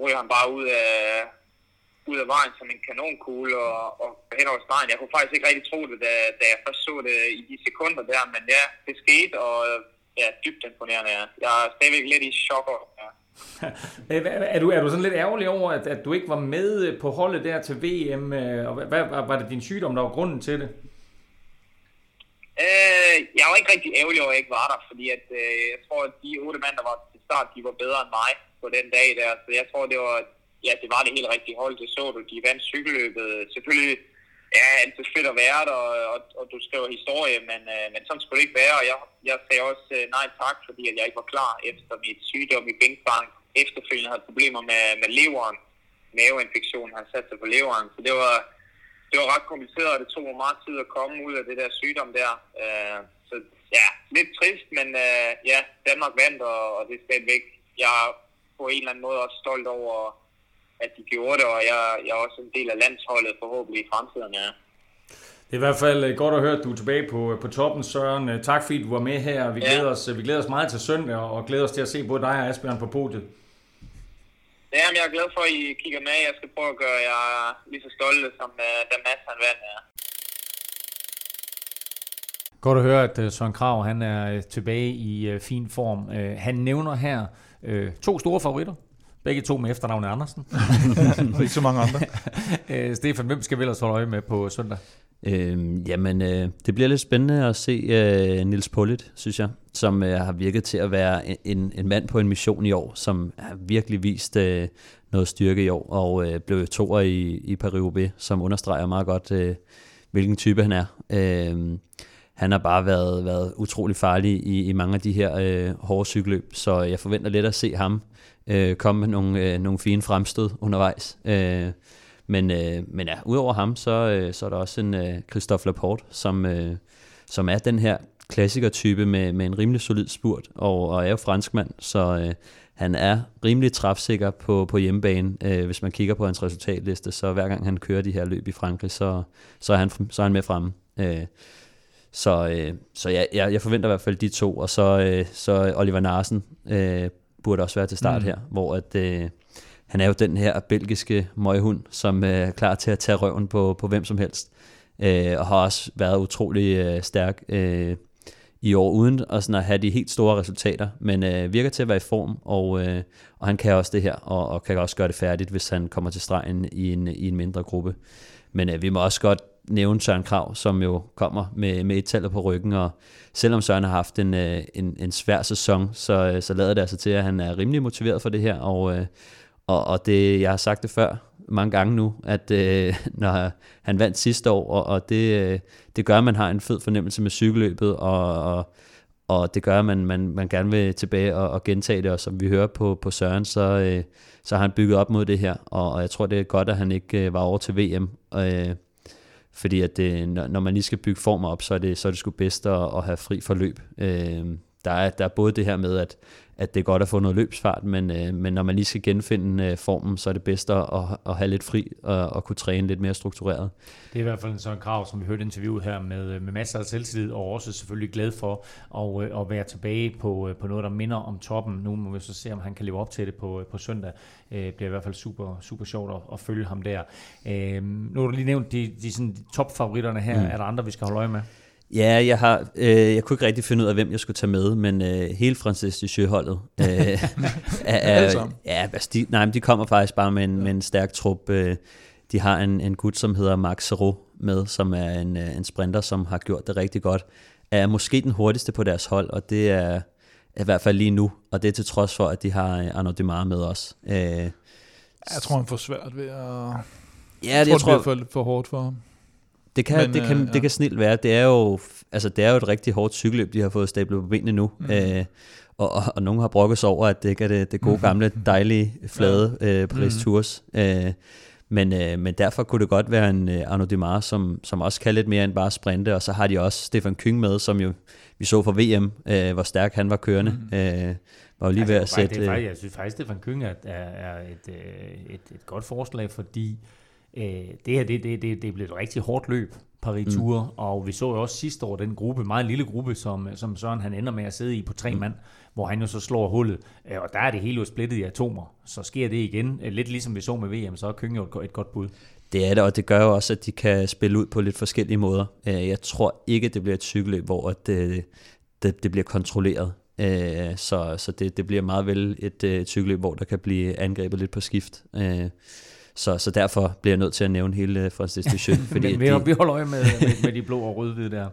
Speaker 1: ryger han bare ud af, ud af vejen som en kanonkugle og, og hen over stregen. Jeg kunne faktisk ikke rigtig tro det, da, da jeg først så det i de sekunder der, men ja, det skete, og ja, dybt imponerende. Ja. Jeg er stadigvæk lidt i chok over, ja.
Speaker 2: er, du, er du sådan lidt ærgerlig over, at, at du ikke var med på holdet der til VM? Øh, og hvad, var, var det din sygdom, der var grunden til det?
Speaker 1: Øh, jeg var ikke rigtig ærgerlig over, at jeg ikke var der, fordi at, øh, jeg tror, at de otte mand, der var til start, de var bedre end mig på den dag der. Så jeg tror, det var, ja, det var det helt rigtige hold. Det så du, de vandt cykelløbet. Selvfølgelig ja, altid fedt at være der, og, og, og du skriver historie, men, øh, men sådan skulle det ikke være. Og jeg, jeg sagde også øh, nej tak, fordi at jeg ikke var klar efter mit sygdom i bænkbank. Efterfølgende havde problemer med, med leveren. Maveinfektionen har sat sig på leveren. Så det var, det var ret kompliceret, og det tog mig meget tid at komme ud af det der sygdom der. Øh, så ja, lidt trist, men øh, ja, Danmark vandt, og, og det er stadigvæk, jeg er på en eller anden måde også stolt over, at de gjorde det, og jeg, jeg er også en del af landsholdet forhåbentlig i fremtiden, ja.
Speaker 2: Det er i hvert fald øh, godt at høre, at du er tilbage på, på toppen, Søren. Øh, tak fordi du var med her. Vi, ja. glæder os, vi glæder os meget til søndag, og glæder os til at se både dig og Asbjørn på podiet.
Speaker 1: Ja, men jeg er glad for, at I kigger med. Jeg skal prøve at gøre jer lige så stolte, som uh, da Mads han vandt. Ja.
Speaker 2: Godt at høre, at Søren Krav han er tilbage i fin form. Han nævner her to store favoritter. Begge to med efternavnet Andersen.
Speaker 4: ikke så mange andre.
Speaker 2: uh, Stefan, hvem skal vi ellers holde øje med på søndag?
Speaker 3: Øh, jamen, øh, det bliver lidt spændende at se øh, Nils Pullet, synes jeg, som øh, har virket til at være en, en mand på en mission i år, som har virkelig vist øh, noget styrke i år, og øh, blev toer i, i Paris som understreger meget godt, øh, hvilken type han er. Øh, han har bare været, været utrolig farlig i, i mange af de her øh, hårde cykelløb, så jeg forventer lidt at se ham øh, komme med nogle, øh, nogle fine fremstød undervejs. Øh, men, øh, men ja, udover ham, så, øh, så er der også en øh, Christophe Laporte, som, øh, som er den her klassikertype med, med en rimelig solid spurt, og, og er jo franskmand, så øh, han er rimelig træfsikker på, på hjemmebane. Øh, hvis man kigger på hans resultatliste, så hver gang han kører de her løb i Frankrig, så, så, er, han, så er han med fremme. Øh, så øh, så jeg, jeg, jeg forventer i hvert fald de to, og så, øh, så Oliver Narsen øh, burde også være til start mm. her, hvor at... Øh, han er jo den her belgiske møghund, som øh, er klar til at tage røven på, på hvem som helst. Øh, og har også været utrolig øh, stærk øh, i år, uden at, sådan at have de helt store resultater, men øh, virker til at være i form, og, øh, og han kan også det her, og, og kan også gøre det færdigt, hvis han kommer til stregen i en, i en mindre gruppe. Men øh, vi må også godt nævne Søren Krav, som jo kommer med, med et tallet på ryggen, og selvom Søren har haft en, øh, en, en svær sæson, så, øh, så lader det altså til, at han er rimelig motiveret for det her, og, øh, og, og det, jeg har sagt det før mange gange nu, at øh, når han vandt sidste år, og, og det, det gør, at man har en fed fornemmelse med cykelløbet, og, og, og det gør, at man, man, man gerne vil tilbage og, og gentage det, og som vi hører på, på Søren, så, øh, så har han bygget op mod det her, og, og jeg tror, det er godt, at han ikke øh, var over til VM, øh, fordi at det, når, man lige skal bygge former op, så er det, så er det sgu bedst at, at have fri forløb. Øh, der, er, der er både det her med, at at det er godt at få noget løbsfart, men, øh, men når man lige skal genfinde øh, formen, så er det bedst at, at have lidt fri og, og kunne træne lidt mere struktureret.
Speaker 2: Det er i hvert fald en sådan krav, som vi hørte interviewet her med, øh, med masser af selvtillid, og også selvfølgelig glad for at, øh, at være tilbage på, øh, på noget, der minder om toppen. Nu må vi så se, om han kan leve op til det på, på søndag. Det bliver i hvert fald super, super sjovt at, at følge ham der. Nu har du lige nævnt de, de sådan, topfavoritterne her. Mm. Er der andre, vi skal holde øje med?
Speaker 3: Ja, jeg har, øh, jeg kunne ikke rigtig finde ud af, hvem jeg skulle tage med, men øh, hele Francis de holdet øh, er, er, ja, altså de, nej, de kommer faktisk bare med en, ja. med en stærk trup. Øh, de har en, en gut, som hedder Max Zero med, som er en, øh, en sprinter, som har gjort det rigtig godt. Er måske den hurtigste på deres hold, og det er i hvert fald lige nu, og det er til trods for, at de har øh, Arnaud Demar med os. Øh, jeg
Speaker 4: tror, han får svært ved at... Ja,
Speaker 3: jeg
Speaker 4: tror, jeg tror det bliver for, for hårdt for ham.
Speaker 3: Det kan, Men, det, kan, øh, ja. det kan snilt være. Det er, jo, altså, det er jo et rigtig hårdt cykelløb, de har fået stablet på benene nu. Mm. Øh, og, og, og nogen har brokket sig over, at det ikke er det, det gode mm. gamle, dejlige, flade ja. øh, Paris mm. Tours. Øh, men, øh, men derfor kunne det godt være en øh, Arno Demar, som, som også kan lidt mere end bare sprinte, og så har de også Stefan Kyng med, som jo vi så fra VM, øh, hvor stærk han var kørende. Mm. Øh, var jo lige altså, ved at sætte...
Speaker 2: Det er faktisk, jeg synes faktisk, Stefan Kyng er, er et, øh, et, et godt forslag, fordi øh, det her det, det, det, det blevet et rigtig hårdt løb, Paris Tour, mm. og vi så jo også sidste år den gruppe, meget lille gruppe, som, som Søren han ender med at sidde i på tre mm. mand, hvor han jo så slår hullet, øh, og der er det hele jo splittet i atomer. Så sker det igen, øh, lidt ligesom vi så med VM, så er Kønge jo et godt bud.
Speaker 3: Det er det, og det gør jo også, at de kan spille ud på lidt forskellige måder. Øh, jeg tror ikke, det bliver et cykelløb, hvor det, det, det bliver kontrolleret. Så, så det, det bliver meget vel et, et cykelløb, hvor der kan blive angrebet lidt på skift. Så, så derfor bliver jeg nødt til at nævne hele Francis Ducheux.
Speaker 2: fordi vi, de... vi holder øje med, med, med de blå og røde der.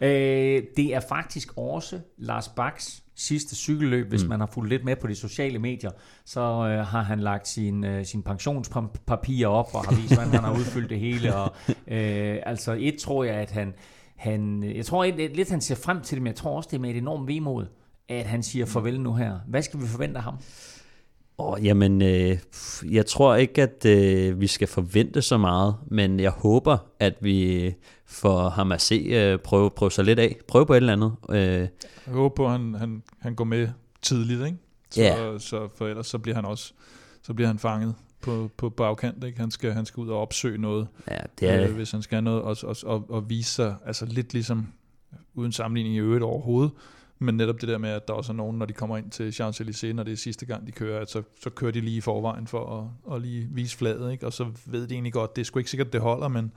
Speaker 2: Øh, det er faktisk også Lars Baks sidste cykelløb, hvis mm. man har fulgt lidt med på de sociale medier, så øh, har han lagt sin, øh, sin pensionspapirer op og har vist, hvordan han har udfyldt det hele. Og, øh, altså et tror jeg, at han, han jeg tror et, lidt, han ser frem til det, men jeg tror også, det er med et enormt vemod, at han siger farvel nu her. Hvad skal vi forvente af ham?
Speaker 3: Oh, jamen, øh, jeg tror ikke, at øh, vi skal forvente så meget, men jeg håber, at vi får ham at se øh, prøve, prøve sig lidt af. Prøve på et eller andet. Øh.
Speaker 4: Jeg håber på, at han, han, han går med tidligt, ikke? Så, yeah. så for ellers så bliver han også så bliver han fanget på, på bagkant. Ikke? Han, skal, han skal ud og opsøge noget,
Speaker 3: ja, det er...
Speaker 4: øh, hvis han skal noget, og, og, og, og vise sig altså lidt ligesom, uden sammenligning i øvrigt overhovedet, men netop det der med, at der også er nogen, når de kommer ind til Champs-Élysées, når det er sidste gang, de kører, at så, så kører de lige i forvejen for at, at lige vise fladet, ikke? og så ved de egentlig godt, det er sgu ikke sikkert, det holder, men,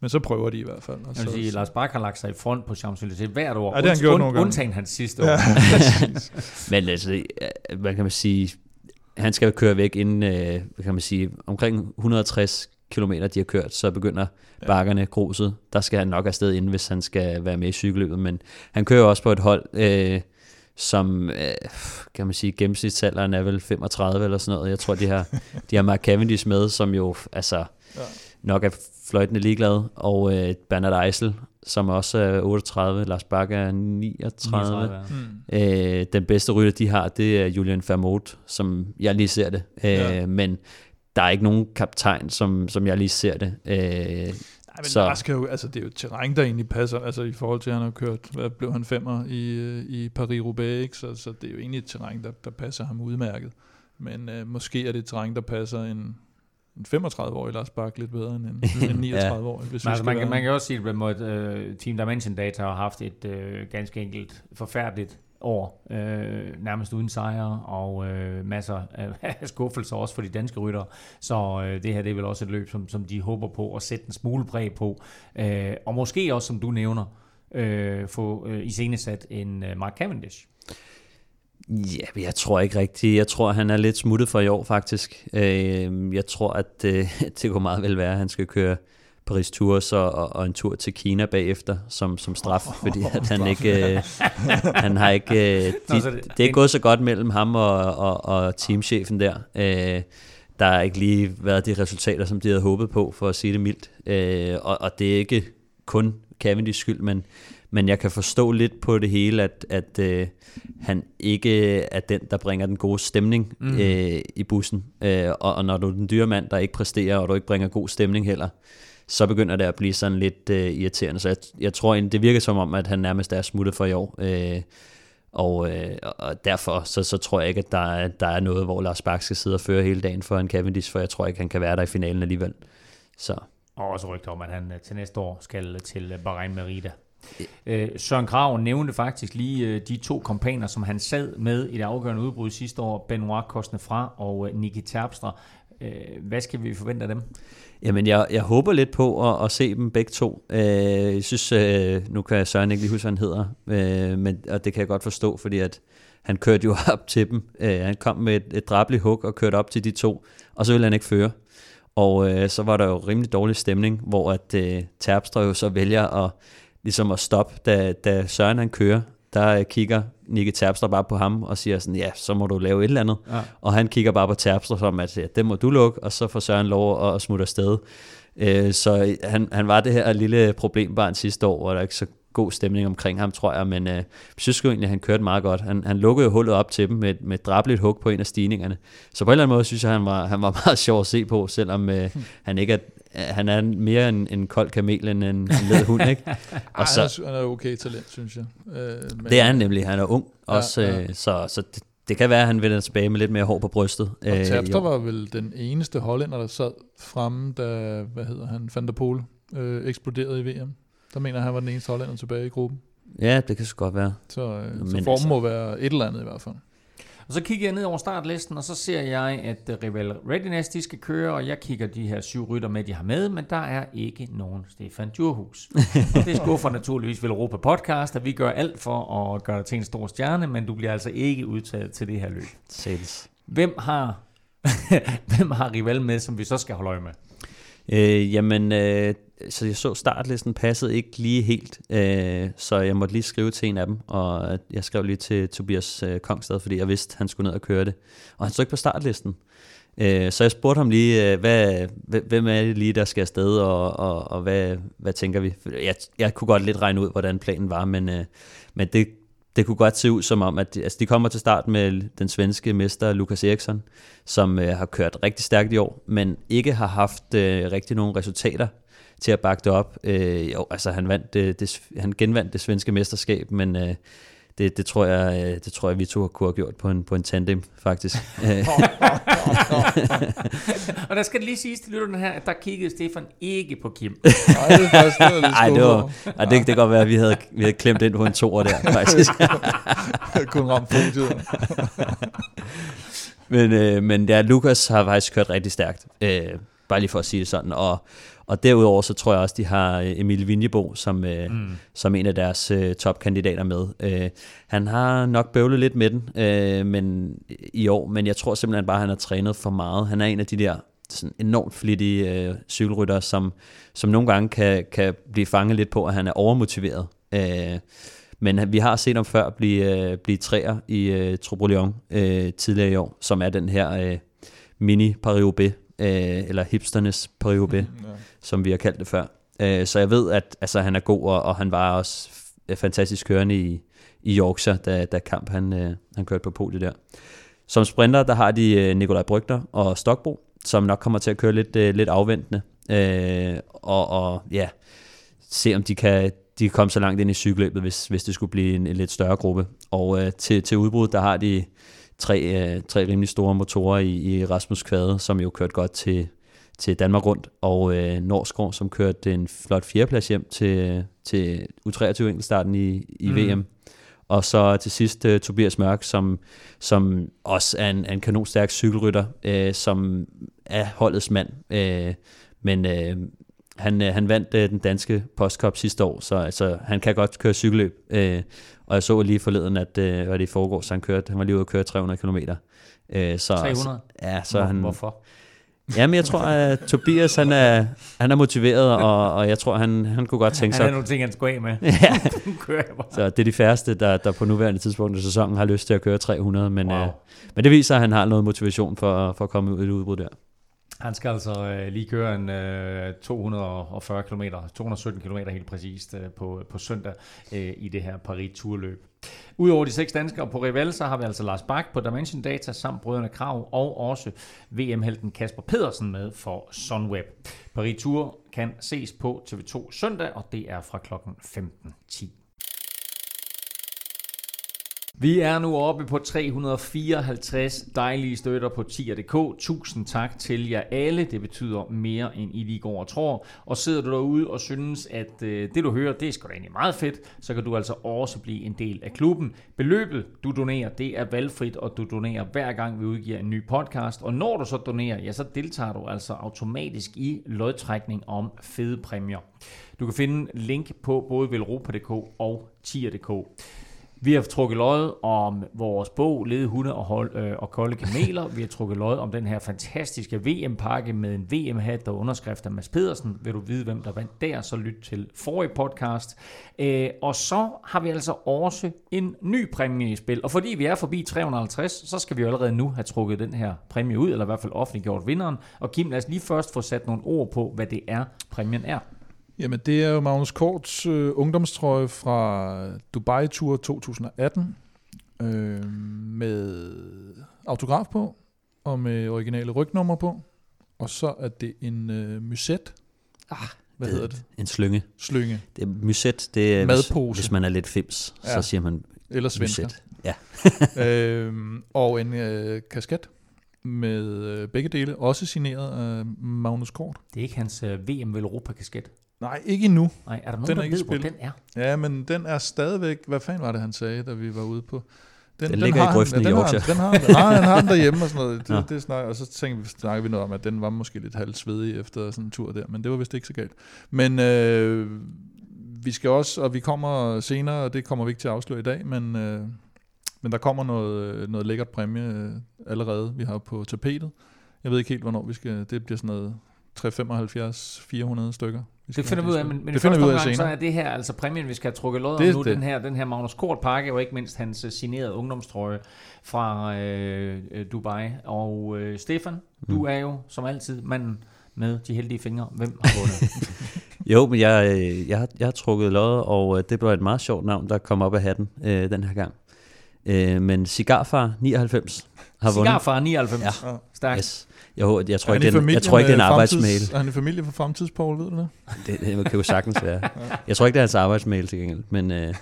Speaker 4: men så prøver de i hvert fald.
Speaker 2: Og jeg vil sige, Lars Bak har lagt sig i front på Champs-Élysées hvert år,
Speaker 4: ja, det har han gjort und,
Speaker 2: undtagen hans sidste år. Ja,
Speaker 3: men altså, hvad kan man sige, han skal jo køre væk inden, øh, hvad kan man sige, omkring 160 kilometer, de har kørt, så begynder ja. bakkerne, gruset. Der skal han nok afsted inden, hvis han skal være med i cykelløbet. Men han kører også på et hold, øh, som, øh, kan man sige, gennemsnitsalderen er vel 35 eller sådan noget. Jeg tror, de har, de har Mark Cavendish med, som jo altså, ja. nok er fløjtende ligeglad, og øh, Bernard Eisel, som også er 38, Lars Bakke er 39. 39 ja. øh, den bedste rytter, de har, det er Julian Vermont, som jeg lige ser det. Øh, ja. Men der er ikke nogen kaptajn, som, som jeg lige ser det. Øh, Nej,
Speaker 4: men så. skal jo, altså, det er jo terræn, der egentlig passer, altså i forhold til, at han har kørt, hvad blev han femmer i, øh, i Paris-Roubaix, ikke? Så, så det er jo egentlig et terræn, der, der passer ham udmærket. Men øh, måske er det et terræn, der passer en, en 35-årig Lars Bak lidt bedre end en, en 39-årig.
Speaker 2: Hvis altså, man, kan, man kan også sige, at uh, Team Dimension Data har haft et uh, ganske enkelt forfærdeligt år, øh, nærmest uden sejre, og øh, masser af skuffelser også for de danske ryttere. Så øh, det her det er vel også et løb, som, som de håber på at sætte en smule præg på. Øh, og måske også, som du nævner, øh, få øh, iscenesat en øh, Mark Cavendish.
Speaker 3: Ja, jeg tror ikke rigtigt. Jeg tror, han er lidt smuttet for i år, faktisk. Øh, jeg tror, at øh, det kunne meget vel være, at han skal køre Paris Tours og, og en tur til Kina bagefter som, som straf, oh, fordi at han ikke øh, han har ikke øh, de, Nå, det, det er ikke gået så godt mellem ham og, og, og teamchefen der. Øh, der har ikke lige været de resultater, som de havde håbet på, for at sige det mildt. Øh, og, og det er ikke kun Cavendish skyld, men, men jeg kan forstå lidt på det hele, at, at øh, han ikke er den, der bringer den gode stemning mm. øh, i bussen. Øh, og, og når du er den dyre mand, der ikke præsterer, og du ikke bringer god stemning heller, så begynder det at blive sådan lidt øh, irriterende. Så jeg, jeg tror egentlig, det virker som om, at han nærmest er smuttet for i år. Øh, og, øh, og derfor så, så tror jeg ikke, at der er, der er noget, hvor Lars Bak skal sidde og føre hele dagen for en Cavendish, for jeg tror ikke, han kan være der i finalen alligevel. Så.
Speaker 2: Og også rygter om, at han øh, til næste år skal til Bahrain Merida. Øh, Søren Krav nævnte faktisk lige øh, de to kompaner, som han sad med i det afgørende udbrud sidste år, Benoit Kostnefra og Niki Terpstra Øh, hvad skal vi forvente af dem?
Speaker 3: Jamen, jeg, jeg håber lidt på at, at se dem begge to. Øh, jeg synes, øh, nu kan Søren ikke lige huske, hvad han hedder, øh, men, og det kan jeg godt forstå, fordi at han kørte jo op til dem. Øh, han kom med et, et drabligt hug og kørte op til de to, og så ville han ikke føre. Og øh, så var der jo rimelig dårlig stemning, hvor at øh, Terpstra jo så vælger at, ligesom at stoppe, da, da Søren han kører. Der øh, kigger Nicky Terpstra bare på ham og siger sådan, ja, så må du lave et eller andet. Ja. Og han kigger bare på Terpstra som, at ja, det må du lukke, og så får Søren lov at, smutte afsted. Øh, så han, han var det her lille problembarn sidste år, hvor der ikke så god stemning omkring ham, tror jeg, men øh, jeg synes jo egentlig, at han kørte meget godt. Han, han lukkede jo hullet op til dem med, med et drabligt hug på en af stigningerne. Så på en eller anden måde synes jeg, at han var, han var meget sjov at se på, selvom øh, han ikke er, han er mere en, en kold kamel end en, en led hund, ikke?
Speaker 4: Og så, han er okay talent, synes jeg.
Speaker 3: Øh, men, det er han nemlig, han er ung også, ja, ja. Øh, så, så det, det kan være, at han vender tilbage med lidt mere hår på brystet.
Speaker 4: Og øh, Terpstra var vel den eneste hollænder, der sad fremme, da, hvad hedder han, Van der Poel øh, eksploderede i VM. Der mener han var den eneste hollænder tilbage i gruppen.
Speaker 3: Ja, det kan så godt være.
Speaker 4: Så, øh, så formen altså, må være et eller andet i hvert fald.
Speaker 2: Og så kigger jeg ned over startlisten, og så ser jeg, at øh, Rival Readiness de skal køre, og jeg kigger de her syv rytter med, de har med, men der er ikke nogen Stefan Djurhus. og det skuffer naturligvis vel Europa Podcast, at vi gør alt for at gøre dig til en stor stjerne, men du bliver altså ikke udtaget til det her løb.
Speaker 3: Sales.
Speaker 2: Hvem har, hvem har Rival med, som vi så skal holde øje med?
Speaker 3: Øh, jamen, øh, så jeg så startlisten passede ikke lige helt, øh, så jeg måtte lige skrive til en af dem, og jeg skrev lige til Tobias øh, Kongstad, fordi jeg vidste, han skulle ned og køre det. Og han stod ikke på startlisten. Øh, så jeg spurgte ham lige, øh, hvad, hvem er det lige, der skal afsted, og, og, og hvad, hvad tænker vi? Jeg, jeg kunne godt lidt regne ud, hvordan planen var, men, øh, men det, det kunne godt se ud som om, at altså, de kommer til start med den svenske mester Lukas Eriksson, som øh, har kørt rigtig stærkt i år, men ikke har haft øh, rigtig nogen resultater til at bakke det op. Øh, jo, altså han, vandt øh, det, han genvandt det svenske mesterskab, men øh, det, det, tror jeg, øh, det tror jeg, vi to kunne have gjort på en, på en tandem, faktisk.
Speaker 2: og der skal lige siges til lytterne her, at der kiggede Stefan ikke på Kim.
Speaker 4: Nej, det er
Speaker 3: Ej, det, var, ej, det, det kan godt være, at vi havde, vi havde klemt ind på en toer der, faktisk.
Speaker 4: Kun ramt punktet.
Speaker 3: men, øh, men ja, Lukas har faktisk kørt rigtig stærkt. Øh, bare lige for at sige det sådan. Og, og derudover så tror jeg også, de har øh, Emil Vinjebo som, øh, mm. som en af deres øh, topkandidater med. Øh, han har nok bøvlet lidt med den øh, men, i år, men jeg tror simpelthen bare, at han har trænet for meget. Han er en af de der sådan enormt flittige øh, cykelrytter, som, som nogle gange kan, kan blive fanget lidt på, at han er overmotiveret. Øh, men vi har set ham før blive, øh, blive træer i øh, Trobrolion øh, tidligere i år, som er den her øh, mini paris øh, eller hipsternes paris mm, ja som vi har kaldt det før. Øh, så jeg ved, at altså, han er god, og, og han var også fantastisk kørende i, i Yorkshire, da, da kamp han, øh, han kørte på podiet der. Som sprinter, der har de øh, Nikolaj Brygter og Stokbro, som nok kommer til at køre lidt, øh, lidt afventende. Øh, og, og ja, se om de kan, de kan komme så langt ind i cykelløbet, hvis, hvis det skulle blive en, en lidt større gruppe. Og øh, til, til udbrud, der har de tre, øh, tre rimelig store motorer i, i Rasmus Kvade, som jo kørt godt til, til Danmark rundt, og øh, Norskov, som kørte en flot fjerdeplads hjem til, til U23 enkeltstarten i, i mm. VM. Og så til sidst uh, Tobias Mørk, som, som også er en, en kanonstærk cykelrytter, øh, som er holdets mand. Øh, men øh, han, øh, han vandt øh, den danske postkop sidste år, så altså, han kan godt køre cykelløb. Øh, og jeg så lige forleden, at øh, hvad det foregår, så han, kørte, han var lige ude at køre 300 km.
Speaker 2: Øh, så, 300?
Speaker 3: Ja, så Hvor, han...
Speaker 2: Hvorfor?
Speaker 3: Jamen, jeg tror, at Tobias, han er, han er motiveret, og, og jeg tror, han, han kunne godt tænke sig...
Speaker 2: Han har nogle ting, han skulle af med.
Speaker 3: ja. så det er de færreste, der, der på nuværende tidspunkt i sæsonen har lyst til at køre 300, men, wow. øh, men det viser, at han har noget motivation for, for at komme ud i et udbrud der.
Speaker 2: Han skal altså øh, lige køre en øh, 240 km, 217 km helt præcist øh, på, på søndag øh, i det her Paris Tourløb. Udover de seks danskere på Rival, så har vi altså Lars Bak på Dimension Data samt brødrene Krav og også VM-helten Kasper Pedersen med for Sunweb. Paris Tour kan ses på TV2 søndag, og det er fra kl. 15.10. Vi er nu oppe på 354 dejlige støtter på tier.dk. Tusind tak til jer alle. Det betyder mere end I lige går og tror. Og sidder du derude og synes, at øh, det du hører, det er sgu da egentlig meget fedt, så kan du altså også blive en del af klubben. Beløbet, du donerer, det er valgfrit, og du donerer hver gang vi udgiver en ny podcast. Og når du så donerer, ja, så deltager du altså automatisk i lodtrækning om fede præmier. Du kan finde link på både velropa.dk og tier.dk. Vi har trukket lod om vores bog Lede hunde og, hold, øh, og kolde kameler. Vi har trukket lod om den her fantastiske VM-pakke med en VM-hat og underskrift af Mads Pedersen. Vil du vide, hvem der vandt der, så lyt til forrige podcast. Øh, og så har vi altså også en ny præmie i spil. Og fordi vi er forbi 350, så skal vi allerede nu have trukket den her præmie ud, eller i hvert fald offentliggjort vinderen. Og Kim, lad os lige først få sat nogle ord på, hvad det er, præmien er.
Speaker 4: Jamen, det er jo Magnus Korts øh, ungdomstrøje fra Dubai Tour 2018 øh, med autograf på og med originale rygnummer på. Og så er det en øh, muset.
Speaker 3: Ah,
Speaker 4: Hvad hedder det?
Speaker 3: En slynge.
Speaker 4: Slynge.
Speaker 3: Det er muset, det er, hvis,
Speaker 4: Madpose.
Speaker 3: hvis man er lidt fims, ja. Så siger man
Speaker 4: Eller svensker.
Speaker 3: muset. Ja.
Speaker 4: øh, og en øh, kasket med øh, begge dele, også signeret af Magnus Kort.
Speaker 2: Det er ikke hans øh, VM Europa kasket.
Speaker 4: Nej, ikke endnu.
Speaker 2: Nej, er der nogen,
Speaker 4: Den er
Speaker 2: der
Speaker 4: ikke
Speaker 2: ved, hvor
Speaker 4: spillet.
Speaker 2: den er?
Speaker 4: Ja, men den er stadigvæk... Hvad fanden var det, han sagde, da vi var ude på?
Speaker 3: Den ligger i
Speaker 4: har
Speaker 3: grøften
Speaker 4: han,
Speaker 3: i
Speaker 4: ja, den har,
Speaker 3: Yorkshire.
Speaker 4: den har, nej, han har den derhjemme og sådan noget. Det, det snak, og så tænkte vi, snakkede vi noget om, at den var måske lidt halvsvedig efter sådan en tur der, men det var vist ikke så galt. Men øh, vi skal også, og vi kommer senere, og det kommer vi ikke til at afsløre i dag, men, øh, men der kommer noget, noget lækkert præmie øh, allerede, vi har på tapetet. Jeg ved ikke helt, hvornår vi skal, det bliver sådan noget 375 400 stykker. Vi skal
Speaker 2: Det finder vi ud af, men, men
Speaker 4: det finder
Speaker 2: første
Speaker 4: vi ud af
Speaker 2: omgang, så
Speaker 4: senere.
Speaker 2: er det her altså præmien, vi skal have trukket lod om
Speaker 4: Det er
Speaker 2: nu.
Speaker 4: det.
Speaker 2: Den her, den her Magnus Kort pakke, og ikke mindst hans øh, signerede ungdomstrøje fra øh, øh, Dubai. Og øh, Stefan,
Speaker 3: Mm.
Speaker 2: du er jo som altid manden med de heldige fingre. Hvem har vundet?
Speaker 3: Jo, men jeg, øh, jeg, har, jeg har trukket lod, og det blev et meget sjovt navn, der kom op af hatten øh, den her gang. Øh, men Cigarfar 99 har vundet.
Speaker 2: Cigarfar 99.
Speaker 3: Ja.
Speaker 4: Ja.
Speaker 2: Stærkt.
Speaker 3: Yes. Jeg, hå- jeg, tror ikke,
Speaker 4: i
Speaker 3: det en-
Speaker 4: familie
Speaker 3: jeg tror ikke, det er en arbejdsmail.
Speaker 4: fremtids- Er han i familie for fremtidspål, ved du det?
Speaker 3: Det, det kan jo sagtens være. Jeg tror ikke, det er hans arbejdsmail til gengæld. Men, øh,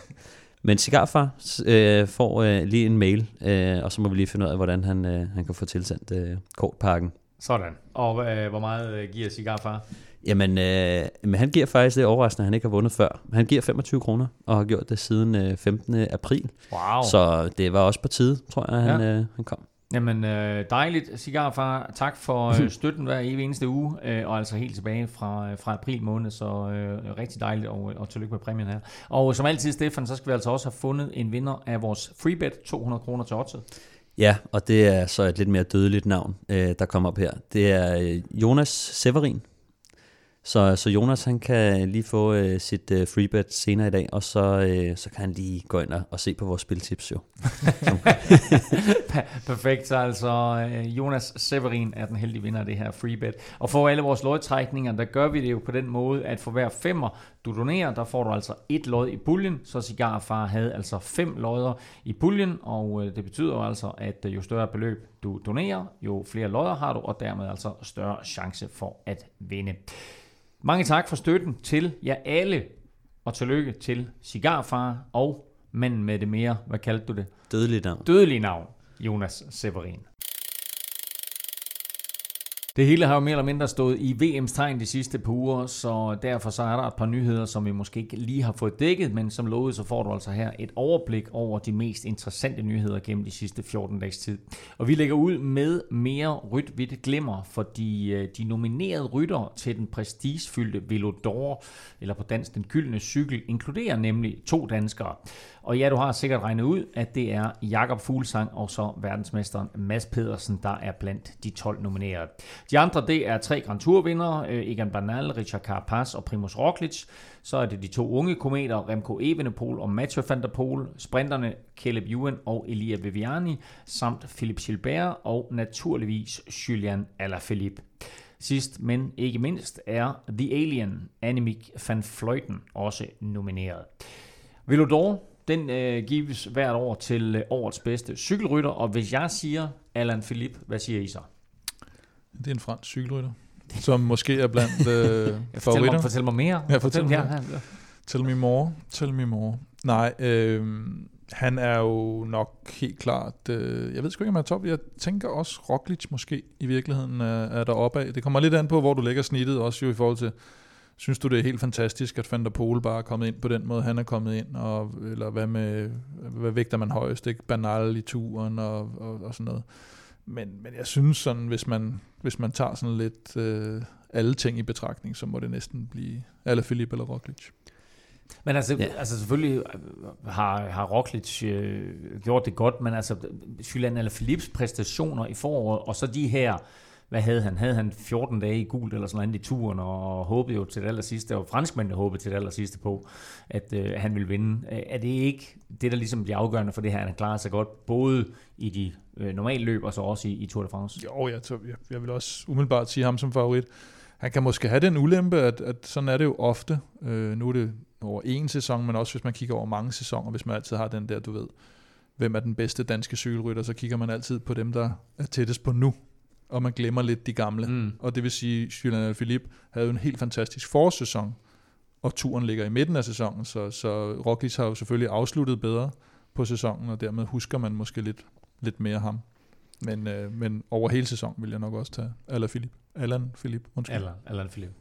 Speaker 3: men Cigarfar øh, får øh, lige en mail, øh, og så må vi lige finde ud af, hvordan han, øh, han kan få tilsendt øh, kortpakken.
Speaker 2: Sådan. Og øh, hvor meget øh, giver Cigarfar?
Speaker 3: Jamen, øh, men han giver faktisk det overraskende, at han ikke har vundet før. Han giver 25 kroner, og har gjort det siden øh, 15. april.
Speaker 2: Wow.
Speaker 3: Så det var også på tide, tror jeg, han, øh, han kom.
Speaker 2: Jamen øh, dejligt, Cigarfar. Tak for øh, støtten hver evig eneste uge, øh, og altså helt tilbage fra, øh, fra april måned, så øh, rigtig dejligt, og, og tillykke med præmien her. Og som altid, Stefan, så skal vi altså også have fundet en vinder af vores freebet, 200 kroner til oddset.
Speaker 3: Ja, og det er så et lidt mere dødeligt navn, øh, der kommer op her. Det er øh, Jonas Severin. Så, så Jonas han kan lige få øh, sit øh, freebet senere i dag, og så, øh, så kan han lige gå ind og, og se på vores spiltips jo.
Speaker 2: Perfekt, så altså øh, Jonas Severin er den heldige vinder af det her freebet. Og for alle vores lodtrækninger, der gør vi det jo på den måde, at for hver femmer du donerer, der får du altså et lod i puljen, så Cigarfar havde altså fem lodder i puljen, og øh, det betyder jo altså, at øh, jo større beløb du donerer, jo flere lodder har du, og dermed altså større chance for at vinde. Mange tak for støtten til jer alle, og tillykke til Cigarfar og manden med det mere, hvad kaldte du det?
Speaker 3: Dødeligt navn.
Speaker 2: dødelige navn, Jonas Severin. Det hele har jo mere eller mindre stået i VM's tegn de sidste par uger, så derfor så er der et par nyheder, som vi måske ikke lige har fået dækket, men som lovet, så får du altså her et overblik over de mest interessante nyheder gennem de sidste 14 dages tid. Og vi lægger ud med mere rødt hvidt glimmer, fordi øh, de nominerede rytter til den prestigefyldte Velodor, eller på dansk den gyldne cykel, inkluderer nemlig to danskere. Og ja, du har sikkert regnet ud, at det er Jakob Fuglsang og så verdensmesteren Mads Pedersen, der er blandt de 12 nominerede. De andre, det er tre Grand Tour-vindere, øh, Egan Bernal, Richard Carapaz og Primoz Roglic. Så er det de to unge kometer, Remco Evenepoel og Mathieu van der Poel, sprinterne Caleb Ewan og Elia Viviani, samt Philip Gilbert og naturligvis Julian Alaphilippe. Sidst, men ikke mindst, er The Alien, Annemiek van Fleuten, også nomineret. Velodor, den øh, gives hvert år til øh, årets bedste cykelrytter, og hvis jeg siger Alan Philippe, hvad siger I så?
Speaker 4: Det er en fransk cykelrytter, som måske er blandt øh,
Speaker 2: Fortæl mig,
Speaker 4: favoritter.
Speaker 2: fortæl mig mere.
Speaker 4: Ja, fortæl mig
Speaker 2: ja,
Speaker 4: mere.
Speaker 2: ja.
Speaker 4: Tell me more, tell me more. Nej, øh, Han er jo nok helt klart, øh, jeg ved sgu ikke, om han er top. Jeg tænker også, Roglic måske i virkeligheden er, er deroppe af. Det kommer lidt an på, hvor du lægger snittet, også jo i forhold til, synes du det er helt fantastisk, at Van der Pol bare er kommet ind på den måde, han er kommet ind, og, eller hvad med, hvad vægter man højst, ikke? Banal i turen og, og, og sådan noget. Men, men jeg synes sådan, hvis man, hvis man tager sådan lidt øh, alle ting i betragtning, så må det næsten blive eller Philip eller Roglic.
Speaker 2: Men altså, ja. altså selvfølgelig øh, har, har Roglic øh, gjort det godt, men altså Julian eller Philips præstationer i foråret, og så de her, hvad havde han? Havde han 14 dage i gult eller sådan noget i turen, og håbede jo til det allersidste, og franskmændene håbede til det allersidste på, at øh, han ville vinde. Øh, er det ikke det, der ligesom bliver afgørende for det her, han klarer sig godt, både i de øh, normale løb, og så også i, i Tour de France?
Speaker 4: Jo, jeg, jeg, jeg vil også umiddelbart sige ham som favorit. Han kan måske have den ulempe, at, at sådan er det jo ofte. Øh, nu er det over en sæson, men også hvis man kigger over mange sæsoner, hvis man altid har den der, du ved, hvem er den bedste danske cykelrytter, så kigger man altid på dem, der er tættest på nu, og man glemmer lidt de gamle. Mm. Og det vil sige, Julian Philippe havde en helt fantastisk forårssæson, og turen ligger i midten af sæsonen, så, så Roglic har jo selvfølgelig afsluttet bedre på sæsonen, og dermed husker man måske lidt, lidt mere ham. Men, øh, men over hele sæsonen vil jeg nok også tage Alain Philippe. Alan Philippe,
Speaker 2: undskyld. Alan, Alan Philippe.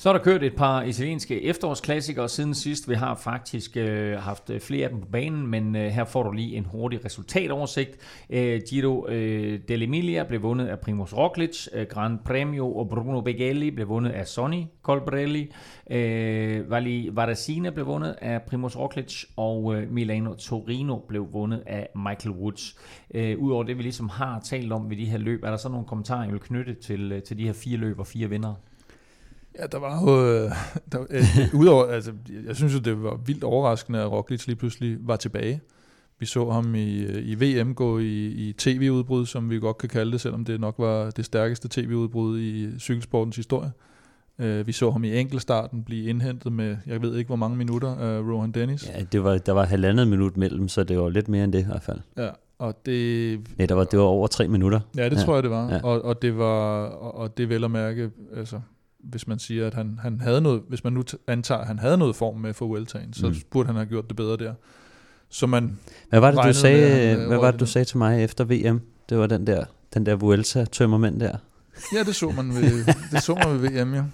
Speaker 2: Så er der kørt et par italienske efterårsklassikere siden sidst. Vi har faktisk øh, haft øh, flere af dem på banen, men øh, her får du lige en hurtig resultatoversigt. Øh, Giro øh, dell'Emilia blev vundet af Primoz Roglic. Øh, Gran Premio og Bruno Beghelli blev vundet af Sonny Colbrelli. Øh, Vali Varasina blev vundet af Primoz Roglic, og øh, Milano Torino blev vundet af Michael Woods. Øh, Udover det, vi ligesom har talt om ved de her løb, er der så nogle kommentarer, I vil knytte til, øh, til de her fire løb og fire vinder?
Speaker 4: Ja, der var jo... Øh, der, øh, udover, altså, jeg synes jo, det var vildt overraskende, at Roglic lige pludselig var tilbage. Vi så ham i, øh, i VM gå i, i tv-udbrud, som vi godt kan kalde det, selvom det nok var det stærkeste tv-udbrud i cykelsportens historie. Uh, vi så ham i enkeltstarten blive indhentet med, jeg ved ikke hvor mange minutter, af uh, Rohan Dennis.
Speaker 3: Ja, det var, der var halvandet minut mellem, så det var lidt mere end det i hvert fald.
Speaker 4: Ja, og det...
Speaker 3: Ja, der var, det var over tre minutter.
Speaker 4: Ja, det ja. tror jeg, det var. Ja. Og, og, det var og, og det vel at mærke, altså, hvis man siger, at han, han havde noget, hvis man nu antager, at han havde noget form med for Vueltaen, så mm. burde han have gjort det bedre der. Så man
Speaker 3: hvad var det, du sagde, med, hvad var det, du sagde til mig efter VM? Det var den der, den der Vuelta-tømmermænd der.
Speaker 4: Ja, det så man ved, det så man ved VM, ja.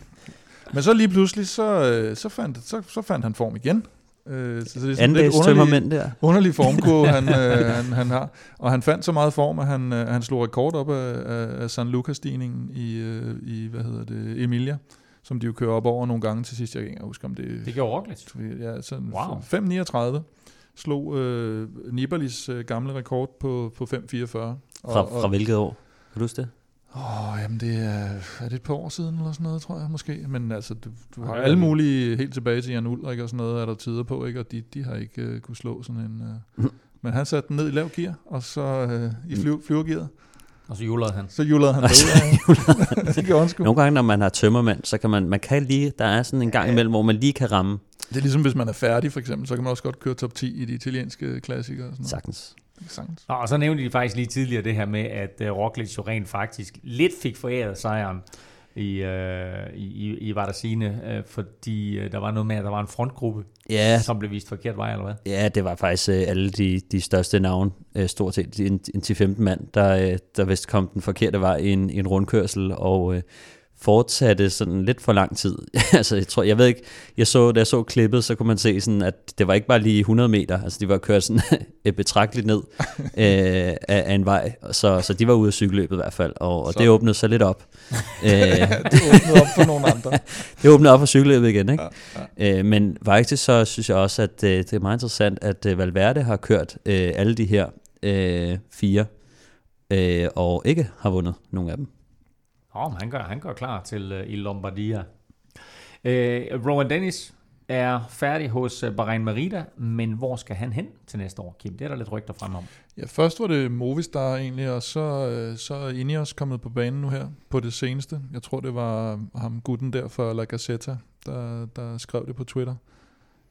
Speaker 4: Men så lige pludselig, så, øh, så, fandt, så, så fandt han form igen.
Speaker 3: Øh, så det er sådan lidt underlig, der.
Speaker 4: underlig formkurve, han, øh, han, han har. Og han fandt så meget form, at han, øh, han slog rekord op af, af, af San Lucas-stigningen i, øh, i, hvad hedder det, Emilia som de jo kører op over nogle gange til sidst. Jeg kan ikke huske, om det...
Speaker 2: Det gjorde Roglic?
Speaker 4: Ja, sådan wow. 5.39 slog øh, Nibalis øh, gamle rekord på, på 5.44.
Speaker 3: Fra, fra hvilket år? Kan du huske det?
Speaker 4: Åh, oh, jamen det er, er det et par år siden eller sådan noget, tror jeg måske. Men altså, du, du har alle mulige, helt tilbage til Jan Ulrik og sådan noget, er der tider på, ikke? Og de, de har ikke uh, kunne slå sådan en... Uh, men han satte den ned i lav gear, og så uh, i flyv, flyvergearet.
Speaker 2: Og så julede han.
Speaker 4: Så julede han
Speaker 3: det gjorde han sgu. Nogle gange, når man har tømmermand, så kan man, man kan lige, der er sådan en gang imellem, hvor man lige kan ramme.
Speaker 4: Det er ligesom, hvis man er færdig, for eksempel, så kan man også godt køre top 10 i de italienske klassikere. Og sådan noget.
Speaker 3: Sagtens.
Speaker 2: Sagtens. Og så nævnte de faktisk lige tidligere det her med, at uh, Roglic jo rent faktisk lidt fik foræret sejren i, uh, i, i Vardasine, uh, fordi uh, der var noget med, at der var en frontgruppe, ja. som blev vist forkert vej, eller hvad?
Speaker 3: Ja, det var faktisk uh, alle de, de største navne, uh, stort set en, en 10-15 mand, der, uh, der vist kom den forkerte vej i en, i en rundkørsel, og uh, fortsatte sådan lidt for lang tid. altså, jeg tror, jeg ved ikke, jeg så, da jeg så klippet, så kunne man se sådan, at det var ikke bare lige 100 meter, altså de var kørt sådan betragteligt ned øh, af, af, en vej, så, så de var ude af cykelløbet i hvert fald, og, og det åbnede så lidt op.
Speaker 4: øh, det åbnede op for nogle andre.
Speaker 3: det åbnede op for cykelløbet igen, ikke? Ja, ja. Øh, men faktisk så synes jeg også, at øh, det er meget interessant, at øh, Valverde har kørt øh, alle de her øh, fire, øh, og ikke har vundet nogen af dem.
Speaker 2: Oh, han, gør, han gør klar til uh, i Lombardia. Uh, Rowan Dennis er færdig hos uh, Bahrain Merida, men hvor skal han hen til næste år, Kim? Det er der lidt rygter frem om.
Speaker 4: Ja, først var det Movistar egentlig, og så, uh, så er Ineos kommet på banen nu her på det seneste. Jeg tror, det var ham gutten der fra La Gazzetta, der, der skrev det på Twitter.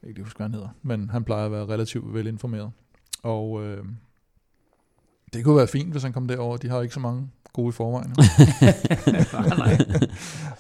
Speaker 4: Jeg kan ikke huske, hvad han hedder, men han plejer at være relativt velinformeret. Og øh, det kunne være fint, hvis han kom derover. De har ikke så mange gode i forvejen.
Speaker 2: nej, nej.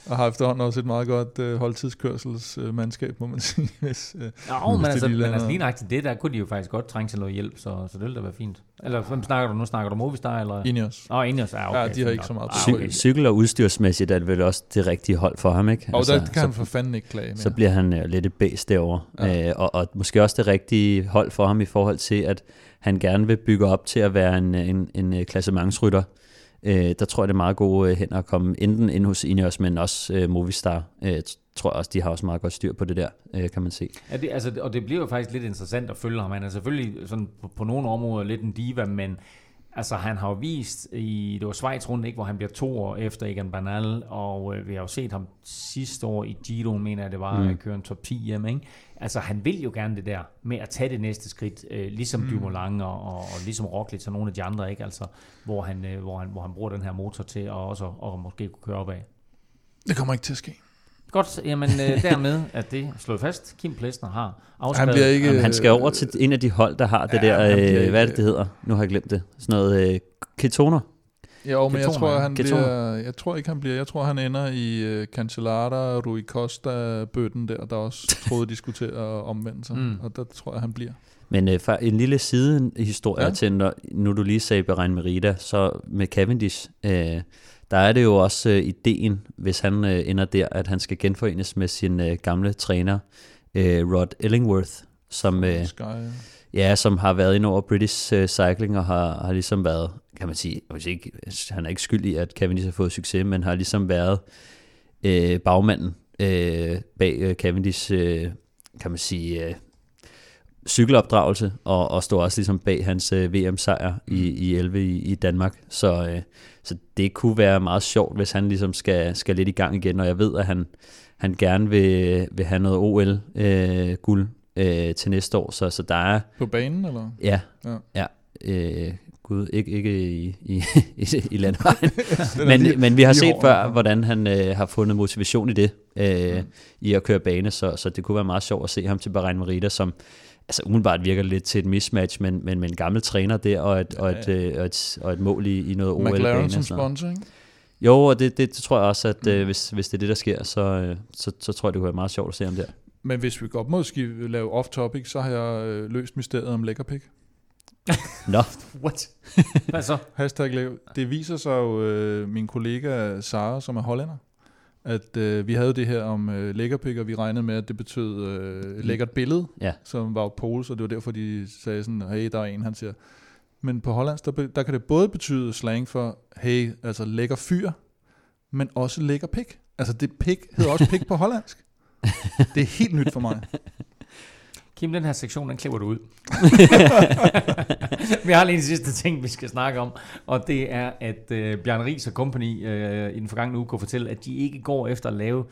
Speaker 4: og har efterhånden også et meget godt øh, holdtidskørselsmandskab, må man sige. Hvis, øh,
Speaker 2: men,
Speaker 4: Hvis
Speaker 2: altså,
Speaker 4: lige
Speaker 2: men altså lige nok til det, der kunne de jo faktisk godt trænge til noget hjælp, så, så det ville da være fint. Eller hvem snakker du nu? Snakker du Movistar? Eller?
Speaker 4: Ineos.
Speaker 2: Åh, oh, Ineos, ja, okay.
Speaker 4: Ja, de har ikke
Speaker 2: nok.
Speaker 4: så meget
Speaker 2: Ah, okay.
Speaker 3: Cykel- og udstyrsmæssigt er det vel også det rigtige hold for ham, ikke?
Speaker 4: Og altså, der kan
Speaker 3: så,
Speaker 4: han for fanden ikke klage mere.
Speaker 3: så bliver han øh, lidt et bæst derovre.
Speaker 4: Ja.
Speaker 3: Øh, og, og måske også det rigtige hold for ham i forhold til, at han gerne vil bygge op til at være en, en, en øh, klassementsrytter. Øh, der tror jeg, det er meget gode øh, hen at komme enten ind hos Ineos, men også øh, Movistar. Øh, tror jeg også, de har også meget godt styr på det der, øh, kan man se.
Speaker 2: Ja, det, altså, og det bliver jo faktisk lidt interessant at følge ham. Han er selvfølgelig sådan på, på nogle områder lidt en diva, men altså, han har jo vist i, det var Schweiz rundt, ikke, hvor han bliver to år efter Egan Bernal, og øh, vi har jo set ham sidste år i Giro, mener jeg det var,
Speaker 3: Mm.
Speaker 2: mm. køre en top 10 hjem, ikke? Altså, han vil jo gerne det der med at tage det næste skridt, øh, ligesom mm. Dumoulin og, og, og ligesom Roglic og nogle af de andre, ikke? Altså, hvor han, øh, hvor han, hvor han bruger den her motor til at også og måske kunne køre opad.
Speaker 4: Det kommer ikke til at ske.
Speaker 2: Godt, jamen øh, dermed er det slået fast. Kim Plesner har afskrevet.
Speaker 4: Han bliver ikke...
Speaker 3: Jamen, han skal over til en af de hold, der har det
Speaker 4: Ja,
Speaker 3: der, øh,
Speaker 4: ikke-
Speaker 3: hvad er det, det hedder? Nu har jeg glemt det. Sådan noget øh, ketoner.
Speaker 4: Jo, men jeg tror, han
Speaker 3: Ketoner.
Speaker 4: bliver, jeg tror ikke, han bliver. Jeg tror, han ender i uh, Cancellata, Rui Costa-bøtten der, der også troede, de skulle til at omvende sig.
Speaker 2: Mm.
Speaker 4: Og der tror jeg, han bliver.
Speaker 3: Men øh, for en lille sidehistorie
Speaker 4: Ja.
Speaker 3: ja. til, når, nu du lige sagde Bahrain Merida, så med Cavendish, øh, der er det jo også øh, ideen, hvis han øh, ender der, at han skal genforenes med sin øh, gamle træner, øh, Rod Ellingworth, som, øh,
Speaker 4: Sky.
Speaker 3: ja, som har været ind over British øh, Cycling og har, har ligesom været, kan man sige, sige, ikke, han er ikke skyld i, at Cavendish har fået succes, men har ligesom været øh, bagmanden øh, bag øh, Cavendish, øh, kan man sige, øh, cykelopdragelse, og, og stod også ligesom bag hans øh, VM-sejr i, i 11 i, i Danmark. Så, øh, så det kunne være meget sjovt, hvis han ligesom skal, skal lidt i gang igen, og jeg ved, at han, han gerne vil, vil have noget OL-guld øh, til næste år, så, så der er,
Speaker 4: På banen, eller?
Speaker 3: ja,
Speaker 4: Ja.
Speaker 3: ja, øh, gud, ikke, ikke i, i, i, i landvejen. Men,
Speaker 4: lige-
Speaker 3: men vi har set før, hvordan han øh, har fundet motivation i det, øh,
Speaker 4: Mm.
Speaker 3: i at køre bane, så, så det kunne være meget sjovt at se ham til Bahrain Merida, som altså umiddelbart virker lidt til et mismatch, men, men med en gammel træner der, og et, og et, øh, og et, og et mål i, i noget OL-bane.
Speaker 4: McLaren
Speaker 3: og
Speaker 4: som sponsor, ikke?
Speaker 3: Jo, og det, det, det tror jeg også, at øh,
Speaker 4: Mm.
Speaker 3: hvis, hvis det er det, der sker, så, øh, så, så tror jeg, det kunne være meget sjovt at se ham der.
Speaker 4: Men hvis vi godt må skive, lave off-topic, så har jeg øh, løst mysteriet om lækkerpik.
Speaker 3: Nå,
Speaker 2: What? Hvad så?
Speaker 4: Hashtag lav. Det viser sig jo, øh, min kollega Sara, som er hollænder, at øh, vi havde det her om øh, lækkerpik, og vi regnede med, at det betød øh, lækkert billede,
Speaker 3: Ja.
Speaker 4: som var jo pole, så det var derfor, de sagde sådan, hey, der er en, han siger. Men på hollandsk, der, der kan det både betyde slang for, hey, altså lækker fyr, men også lækker pik. Altså det pik hedder også pik på hollandsk. Det er helt nyt for mig.
Speaker 2: Kim, den her sektion, den klipper du ud. vi har lige en sidste ting, vi skal snakke om, og det er, at øh, Bjørn Ries og company øh, i den forgangne uge kunne fortælle, at de ikke går efter at lave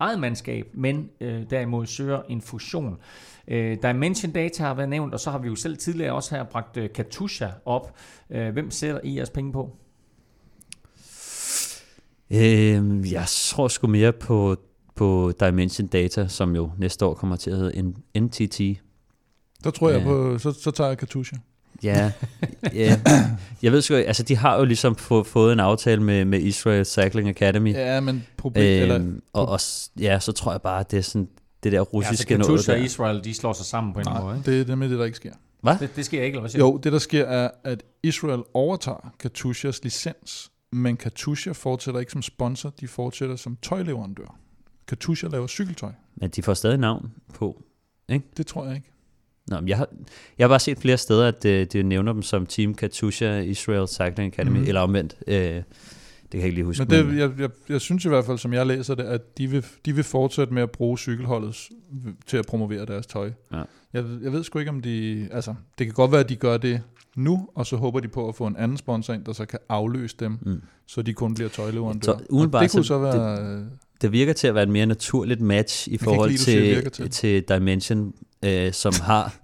Speaker 2: eget mandskab, men øh, derimod søger en fusion. Øh, Dimension Data har været nævnt, og så har vi jo selv tidligere også her bragt øh, Katusha op. Øh, hvem sætter I jeres penge på?
Speaker 3: øh, jeg tror sgu mere på, på Dimension Data, som jo næste år kommer til at hedde en NTT.
Speaker 4: Der tror jeg
Speaker 3: Ja.
Speaker 4: på, så, så tager jeg Katusha.
Speaker 3: Ja, ja. Jeg ved sgu ikke, altså de har jo ligesom få, fået en aftale med, med Israel Cycling Academy.
Speaker 4: Ja, men problem, øh, eller,
Speaker 3: Øhm, og, og ja, så tror jeg bare, at det er sådan det der russiske
Speaker 2: ja, altså,
Speaker 3: noget
Speaker 2: Katusha
Speaker 3: der.
Speaker 2: og Israel, de slår sig sammen på en måde.
Speaker 4: nej,
Speaker 2: Ikke?
Speaker 4: det er nemlig det, der ikke sker.
Speaker 2: Det, det sker ikke, eller hvad siger du?
Speaker 4: Jo, det der sker er, at Israel overtager Katushas licens, men Katusha fortsætter ikke som sponsor, de fortsætter som tøjleverandør. Katusha laver cykeltøj.
Speaker 3: Men de får stadig navn på.
Speaker 4: Det tror jeg ikke.
Speaker 3: Nå, men jeg, har, jeg har bare set flere steder, at øh, de nævner dem som Team Katusha Israel Cycling Academy, mm. eller omvendt. Øh, det kan jeg ikke lige huske.
Speaker 4: Men det, jeg, jeg, jeg synes i hvert fald, som jeg læser det, at de vil, de vil fortsætte med at bruge cykelholdet til at promovere deres tøj.
Speaker 3: Ja.
Speaker 4: Jeg, jeg ved sgu ikke, om de... Altså, det kan godt være, at de gør det nu, og så håber de på at få en anden sponsor ind, der så kan afløse dem,
Speaker 3: Mm.
Speaker 4: så de kun bliver tøjleverandør.
Speaker 3: Så
Speaker 4: det kunne
Speaker 3: så-
Speaker 4: så være...
Speaker 3: det virker til at være et mere naturligt match i forhold
Speaker 4: lide,
Speaker 3: til,
Speaker 4: til.
Speaker 3: til Dimension, øh, som har...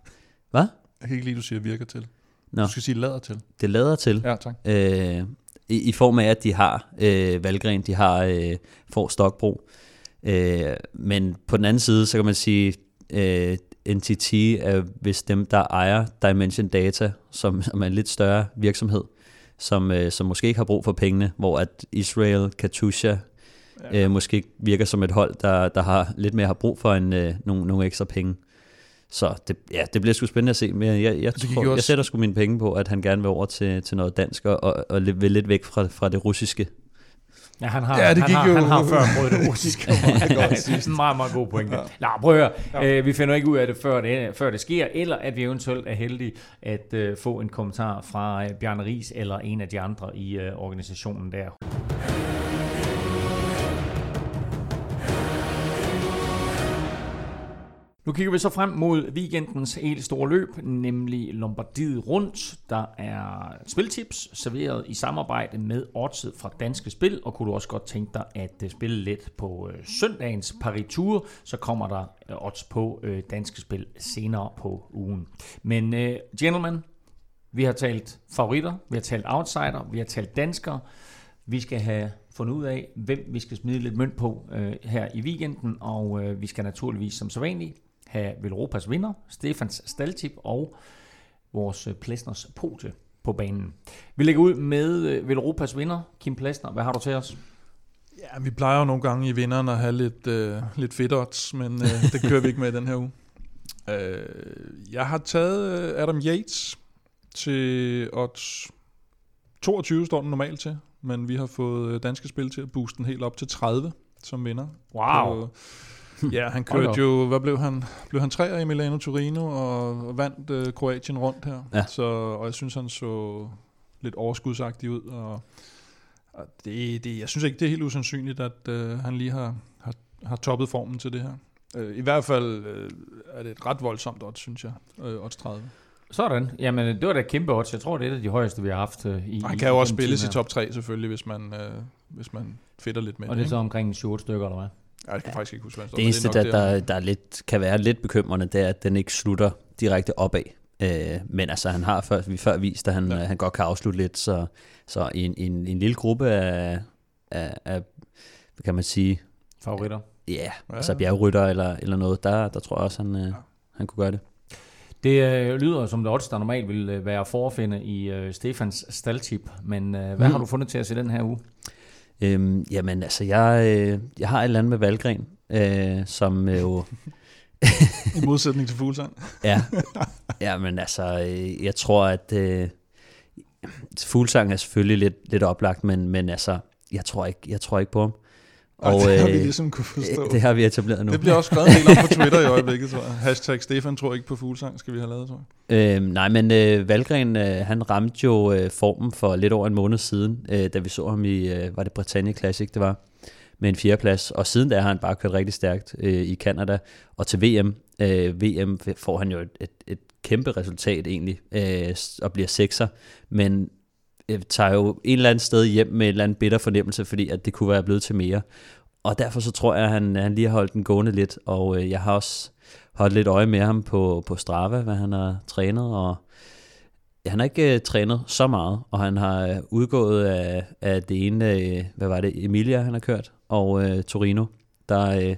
Speaker 3: Hvad?
Speaker 4: Jeg kan ikke lide, du siger virker til.
Speaker 3: Nå.
Speaker 4: Du skal sige lader til.
Speaker 3: Det lader til.
Speaker 4: Ja, tak.
Speaker 3: øh, i, i form af, at de har øh, Valgren, de har øh, får Stokbro. Øh, men på den anden side, så kan man sige, øh, NTT er hvis dem, der ejer Dimension Data, som, som er en lidt større virksomhed. som, øh, som måske ikke har brug for pengene, hvor at Israel, Katusha, ja. øh, måske virker som et hold, der, der har lidt mere har brug for en, øh, nogle, nogle ekstra penge. Så det, ja, det bliver sgu spændende at se, men jeg, jeg, jeg, tror, også... jeg sætter sgu mine penge på, at han gerne vil over til, til noget dansk, og, og vil lidt væk fra, fra det russiske.
Speaker 2: Ja, han har, ja, det han, har, jo... han har før prøvet det russiske. det er en meget, meget god pointe. Ja. Nå, prøv at høre. Ja. Øh, vi finder ikke ud af det før, det, før det sker, eller at vi eventuelt er heldige at uh, få en kommentar fra uh, Bjarne Ries eller en af de andre i uh, organisationen der. Nu kigger vi så frem mod weekendens helt store løb, nemlig Lombardiet Rundt. Der er spiltips serveret i samarbejde med Oddset fra Danske Spil, og kunne du også godt tænke dig at øh, spille lidt på øh, søndagens Paris så kommer der øh, odds på Danske Spil senere på ugen. Men uh, gentlemen, vi har talt favoritter, vi har talt outsider, vi har talt danskere. Vi skal have fundet ud af, hvem vi skal smide lidt mønt på øh, her i weekenden, og øh, vi skal naturligvis som sædvanligt have Velropas vinder, Stefans Staltip og vores øh, Plesners podie på banen. Vi lægger ud med øh, Velropas vinder, Kim Plesner. Hvad har du til os?
Speaker 4: Ja, vi plejer jo nogle gange i vinderen at have lidt, øh, lidt fedt odds, men øh, det kører vi ikke med i den her uge. Øh, jeg har taget øh, Adam Yates til odds 22 står den normalt til, men vi har fået danske spil til at booste den helt op til 30 som vinder.
Speaker 2: Wow.
Speaker 4: På, Ja, han kørte jo, hvad blev han? Blev han træer i Milano Torino og vandt øh, Kroatien rundt her. Ja. Så, og jeg synes, han så lidt overskudsagtig ud. Og, og det, det, jeg synes ikke, det er helt usandsynligt, at øh, han lige har, har, har toppet formen til det her. Øh, I hvert fald øh, er det et ret voldsomt odds, synes jeg. Øh, odds 30.
Speaker 2: Sådan. Jamen, det var da kæmpe odds. Jeg tror, det er et af de højeste, vi har haft øh, i
Speaker 4: Han kan jo også spilles i top 3 selvfølgelig, hvis man, øh, hvis man fedter lidt med
Speaker 2: Og det er så omkring 7 stykker, eller hvad?
Speaker 4: Ja, jeg kan ja. faktisk ikke huske, hvad
Speaker 3: det, det eneste, der, der, der er lidt, kan være lidt bekymrende, det er, at den ikke slutter direkte opad. Øh, men altså, han har før, vi før vist, at han, ja. han godt kan afslutte lidt, så, så en, en, en lille gruppe af, af, af, hvad kan man sige?
Speaker 2: Favoritter?
Speaker 3: Ja, ja. altså bjergrytter eller, eller noget, der, der tror jeg også, han, øh, ja. han kunne gøre det.
Speaker 2: Det øh, lyder som det odds, der normalt vil øh, være forfinde i øh, Stefans staldtip, men øh, hvad mm. har du fundet til os i den her uge?
Speaker 3: Øhm, jamen, altså, jeg, øh, jeg har et eller andet med Valgren, øh, som øh, jo...
Speaker 4: I modsætning til Fuglsang.
Speaker 3: ja, ja, men altså, øh, jeg tror, at øh, Fuglsang er selvfølgelig lidt, lidt oplagt, men, men altså, jeg tror ikke, jeg tror ikke på ham.
Speaker 4: Og, det har vi øh, ligesom kunne forstå.
Speaker 3: Det har vi etableret nu.
Speaker 4: Det bliver også skrevet en del om på Twitter i øjeblikket, tror jeg. Hashtag Stefan tror ikke på fuglsang, skal vi have lavet, tror
Speaker 3: jeg. Øhm, nej, men øh, Valgren, øh, han ramte jo øh, formen for lidt over en måned siden, øh, da vi så ham i, øh, var det Britannia Classic, det var, med en fjerdeplads. Og siden da har han bare kørt rigtig stærkt øh, i Canada. Og til VM, øh, VM får han jo et, et, et kæmpe resultat egentlig, øh, og bliver sekser. Men Øh, tager jo en eller anden sted hjem med en eller anden bitter fornemmelse, fordi at det kunne være blevet til mere. Og derfor så tror jeg, at han, han lige har holdt den gående lidt, og øh, jeg har også holdt lidt øje med ham på, på Strava, hvad han har trænet, og han har ikke øh, trænet så meget, og han har øh, udgået af, af det ene, øh, hvad var det, Emilia han har kørt, og øh, Torino, der, øh,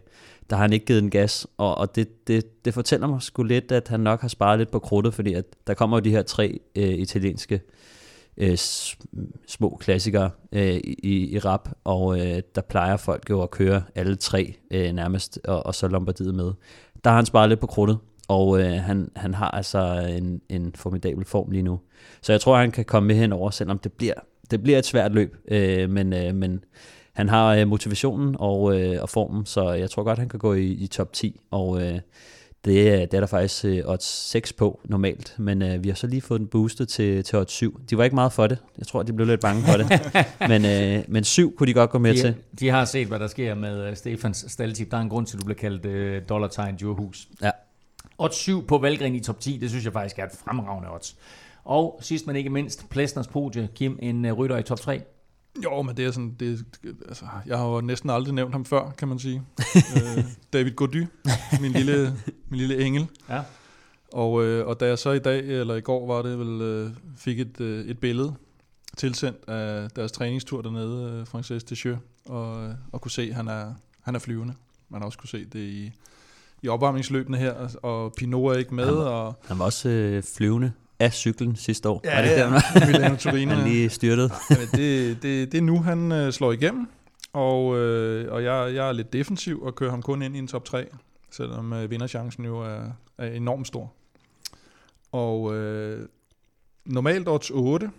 Speaker 3: der har han ikke givet en gas, og, og det, det, det fortæller mig sgu lidt, at han nok har sparet lidt på krudtet, fordi at der kommer jo de her tre øh, italienske øh, Øh, små klassikere øh, i, i rap, og øh, der plejer folk jo at køre alle tre øh, nærmest, og, og så Lombardiet med. Der har han sparet lidt på krudtet, og øh, han, han har altså en, en formidabel form lige nu. Så jeg tror, han kan komme med henover, selvom det bliver, det bliver et svært løb, øh, men, øh, men han har øh, motivationen og, øh, og formen, så jeg tror godt, han kan gå i, i top 10, og øh, det, er, det er der faktisk øh, odds 6 på normalt, men øh, vi har så lige fået den boostet til, til odds 7. De var ikke meget for det. Jeg tror, de blev lidt bange for det. men, øh, men 7 kunne de godt gå med
Speaker 2: de,
Speaker 3: til.
Speaker 2: De har set, hvad der sker med uh, Stefans staldtip. Der er en grund til, at du bliver kaldt uh, dollartegn Djurhus.
Speaker 3: Ja.
Speaker 2: Odds 7 på Valgren i top 10, det synes jeg faktisk er et fremragende odds. Og sidst men ikke mindst, Plesners podie, Kim, en uh, rytter i top 3.
Speaker 4: Jo, men det er sådan, det, altså, jeg har jo næsten aldrig nævnt ham før, kan man sige. øh, David Gody, min lille, min lille engel.
Speaker 2: Ja.
Speaker 4: Og, øh, og da jeg så i dag, eller i går var det vel, øh, fik et, øh, et billede tilsendt af deres træningstur dernede, øh, Frances Descheux, og, og kunne se, at han er, han er flyvende. Man har også kunne se det i, i opvarmningsløbene her, og Pinot er ikke med. Han
Speaker 3: var,
Speaker 4: og,
Speaker 3: han var også øh, flyvende af cyklen sidste år.
Speaker 4: Ja,
Speaker 3: Var det
Speaker 4: ja.
Speaker 3: der,
Speaker 4: Milano Torino.
Speaker 3: han lige styrtede?
Speaker 4: Jamen, det, det, det er nu, han øh, slår igennem, og, øh, og jeg, jeg er lidt defensiv og kører ham kun ind i en top 3, selvom øh, vinderchancen jo er, er enormt stor. Og øh, normalt odds 8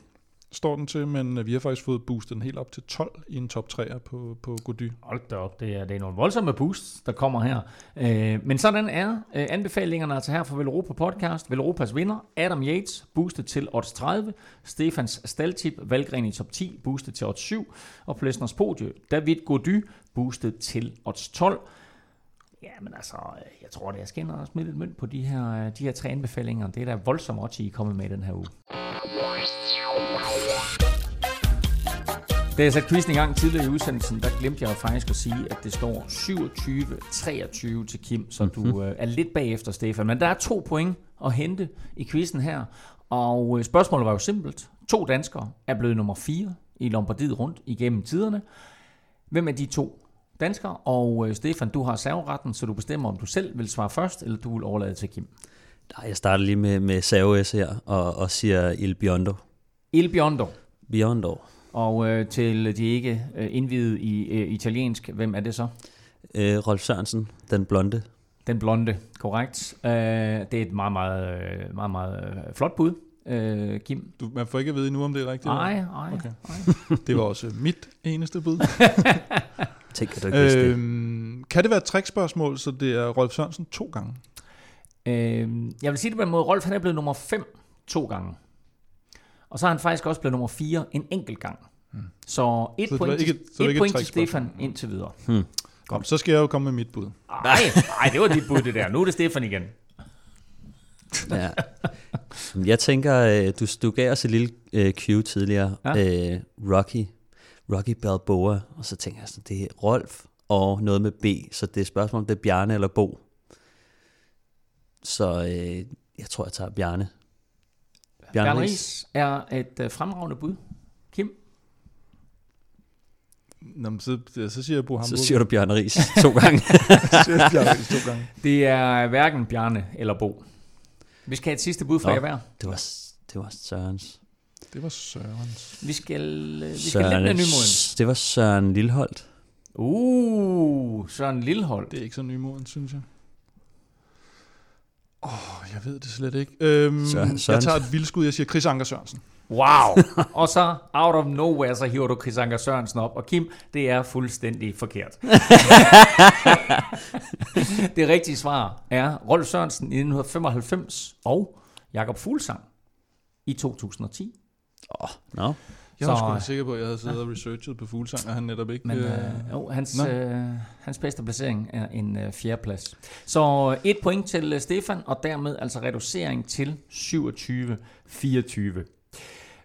Speaker 4: står den til, men øh, vi har faktisk fået boostet den helt op til 12 i en top 3'er på, på Gody.
Speaker 2: Hold da op, det er, det er nogle voldsomme boosts, der kommer her. Øh, men sådan er øh, anbefalingerne altså her fra Velropa Podcast. Velropas vinder, Adam Yates, boostet til odds 30. Stefans Staltip, Valgren i top 10, boostet til odds 7. Og Plesners Podie, David Gody, boostet til odds 12. Ja, men altså, øh, jeg tror, det er skal at smide lidt mønt på de her, øh, de her tre anbefalinger. Det er da voldsomt også, I er kommet med den her uge. Da jeg satte quizzen i gang tidligere i udsendelsen, der glemte jeg jo faktisk at sige, at det står 27-23 til Kim, så du øh, er lidt bagefter, Stefan. Men der er to point at hente i quizzen her, og øh, spørgsmålet var jo simpelt. To danskere er blevet nummer 4 i Lombardiet rundt igennem tiderne. Hvem er de to danskere? Og øh, Stefan, du har serveretten, så du bestemmer, om du selv vil svare først, eller du vil overlade til Kim.
Speaker 3: Nej, jeg starter lige med, med Serves her og, og siger Il Biondo.
Speaker 2: Il Biondo.
Speaker 3: Biondo.
Speaker 2: Og øh, til de ikke øh, indvidet i øh, italiensk, hvem er det så?
Speaker 3: Øh, Rolf Sørensen, den blonde.
Speaker 2: Den blonde, korrekt. Øh, det er et meget, meget, øh, meget, meget øh, flot bud, øh, Kim.
Speaker 4: Du, man får ikke at vide nu, om det er rigtigt.
Speaker 2: Nej, nej,
Speaker 4: Okay. Det var også mit eneste bud.
Speaker 3: Tænk, at du ikke det.
Speaker 4: øhm, kan det være et trickspørgsmål, så det er Rolf Sørensen to gange?
Speaker 2: Øh, jeg vil sige det på en måde, Rolf han er blevet nummer 5 to gange. Og så er han faktisk også blevet nummer 4 en enkelt gang. Så et
Speaker 4: Så
Speaker 2: point,
Speaker 4: ikke-
Speaker 2: til,
Speaker 4: så
Speaker 2: et point til. Stefan indtil videre.
Speaker 4: Kom, så skal jeg jo komme med mit bud.
Speaker 2: Nej, nej, det var dit bud det der. Nu er det Stefan igen.
Speaker 3: Ja. Jeg tænker, øh, du, du gav os et lille øh, cue tidligere. Ja. Øh, Rocky. Rocky Balboa. Og så tænker jeg sådan, det er Rolf og noget med B. Så det er et spørgsmål, om det er Bjarne eller Bo. Så øh, jeg tror, jeg tager Bjarne.
Speaker 2: Bjarne Ries er et øh, fremragende bud. Kim?
Speaker 4: Nå, men så, så siger jeg Bo Hamburg.
Speaker 3: Så siger du Bjarne Ries to gange.
Speaker 4: så siger jeg Bjarne Ries to gange.
Speaker 2: Det er hverken Bjarne eller Bo. Vi skal have et sidste bud fra jer hver.
Speaker 3: det, var, det var Sørens.
Speaker 4: Det var Sørens.
Speaker 2: Vi skal, øh, vi skal lidt med nymoden.
Speaker 3: det var Søren Lilleholdt.
Speaker 2: Uh, Søren Lillehold.
Speaker 4: Det er ikke så nymoden, synes jeg. Åh, oh, jeg ved det slet ikke. Øhm,
Speaker 3: Søren-
Speaker 4: jeg
Speaker 3: Søren.
Speaker 4: tager et vildskud, jeg siger Chris Anker Sørensen.
Speaker 2: Wow. og så out of nowhere, så hiver du Chris Anker Sørensen op. Og Kim, det er fuldstændig forkert. det rigtige svar er Rolf Sørensen i 1995 og Jakob Fuglsang i 2010.
Speaker 3: Åh, nå.
Speaker 4: Jeg var sgu da sikker på, at jeg havde siddet og researchet på Fuglsang, og han netop ikke...
Speaker 2: Men
Speaker 4: øh,
Speaker 2: øh, jo, hans,
Speaker 4: nå.
Speaker 2: øh, hans bedste placering er en øh, fjerdeplads. Så et point til øh, Stefan, og dermed altså reducering til 27-24.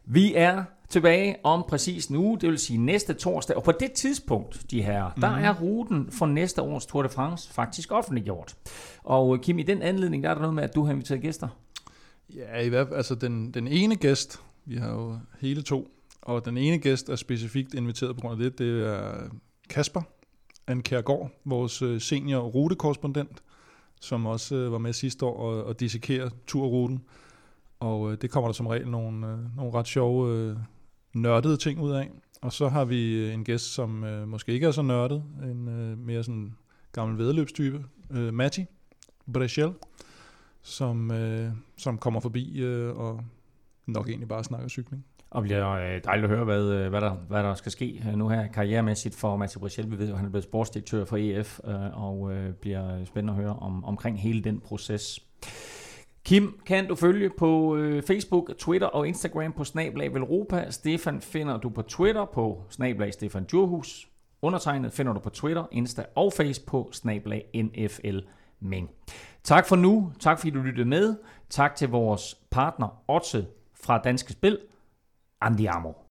Speaker 2: Vi er tilbage om præcis uge, det vil sige næste torsdag. Og på det tidspunkt, de her, der er ruten for næste års Tour de France faktisk offentliggjort. Og øh, Kim, i den anledning, der er der noget med, at du har inviteret gæster.
Speaker 4: Ja, i hvert fald, altså den, den ene gæst, vi har jo hele to, og den ene gæst er specifikt inviteret på grund af det, det er Kasper Ankergaard, vores øh, senior rutekorrespondent, som også øh, var med sidste år og, og dissekerer turruten. Og øh, det kommer der som regel nogle, øh, nogle ret sjove øh, nørdede ting ud af. Og så har vi øh, en gæst, som øh, måske ikke er så nørdet, en øh, mere sådan gammel vedløbstype, øh, Matti Brechel, som, øh, som kommer forbi øh, og nok egentlig bare snakker cykling.
Speaker 2: Og bliver øh, dejligt at høre, hvad, øh, hvad, der, hvad der skal ske øh, nu her karrieremæssigt for Mathieu Brichel. Vi ved jo, at han er blevet sportsdirektør for EF, og bliver spændende at høre om, omkring hele den proces. Kim kan du følge på øh, Facebook, Twitter og Instagram på Snablag Velropa. Stefan finder du på Twitter på Snablag Stefan Djurhus. Undertegnet finder du på Twitter, Insta og Face på Snablag NFL Ming. Tak for nu. Tak fordi du lyttede med. Tak til vores partner Otse fra Danske Spil. Andiamo.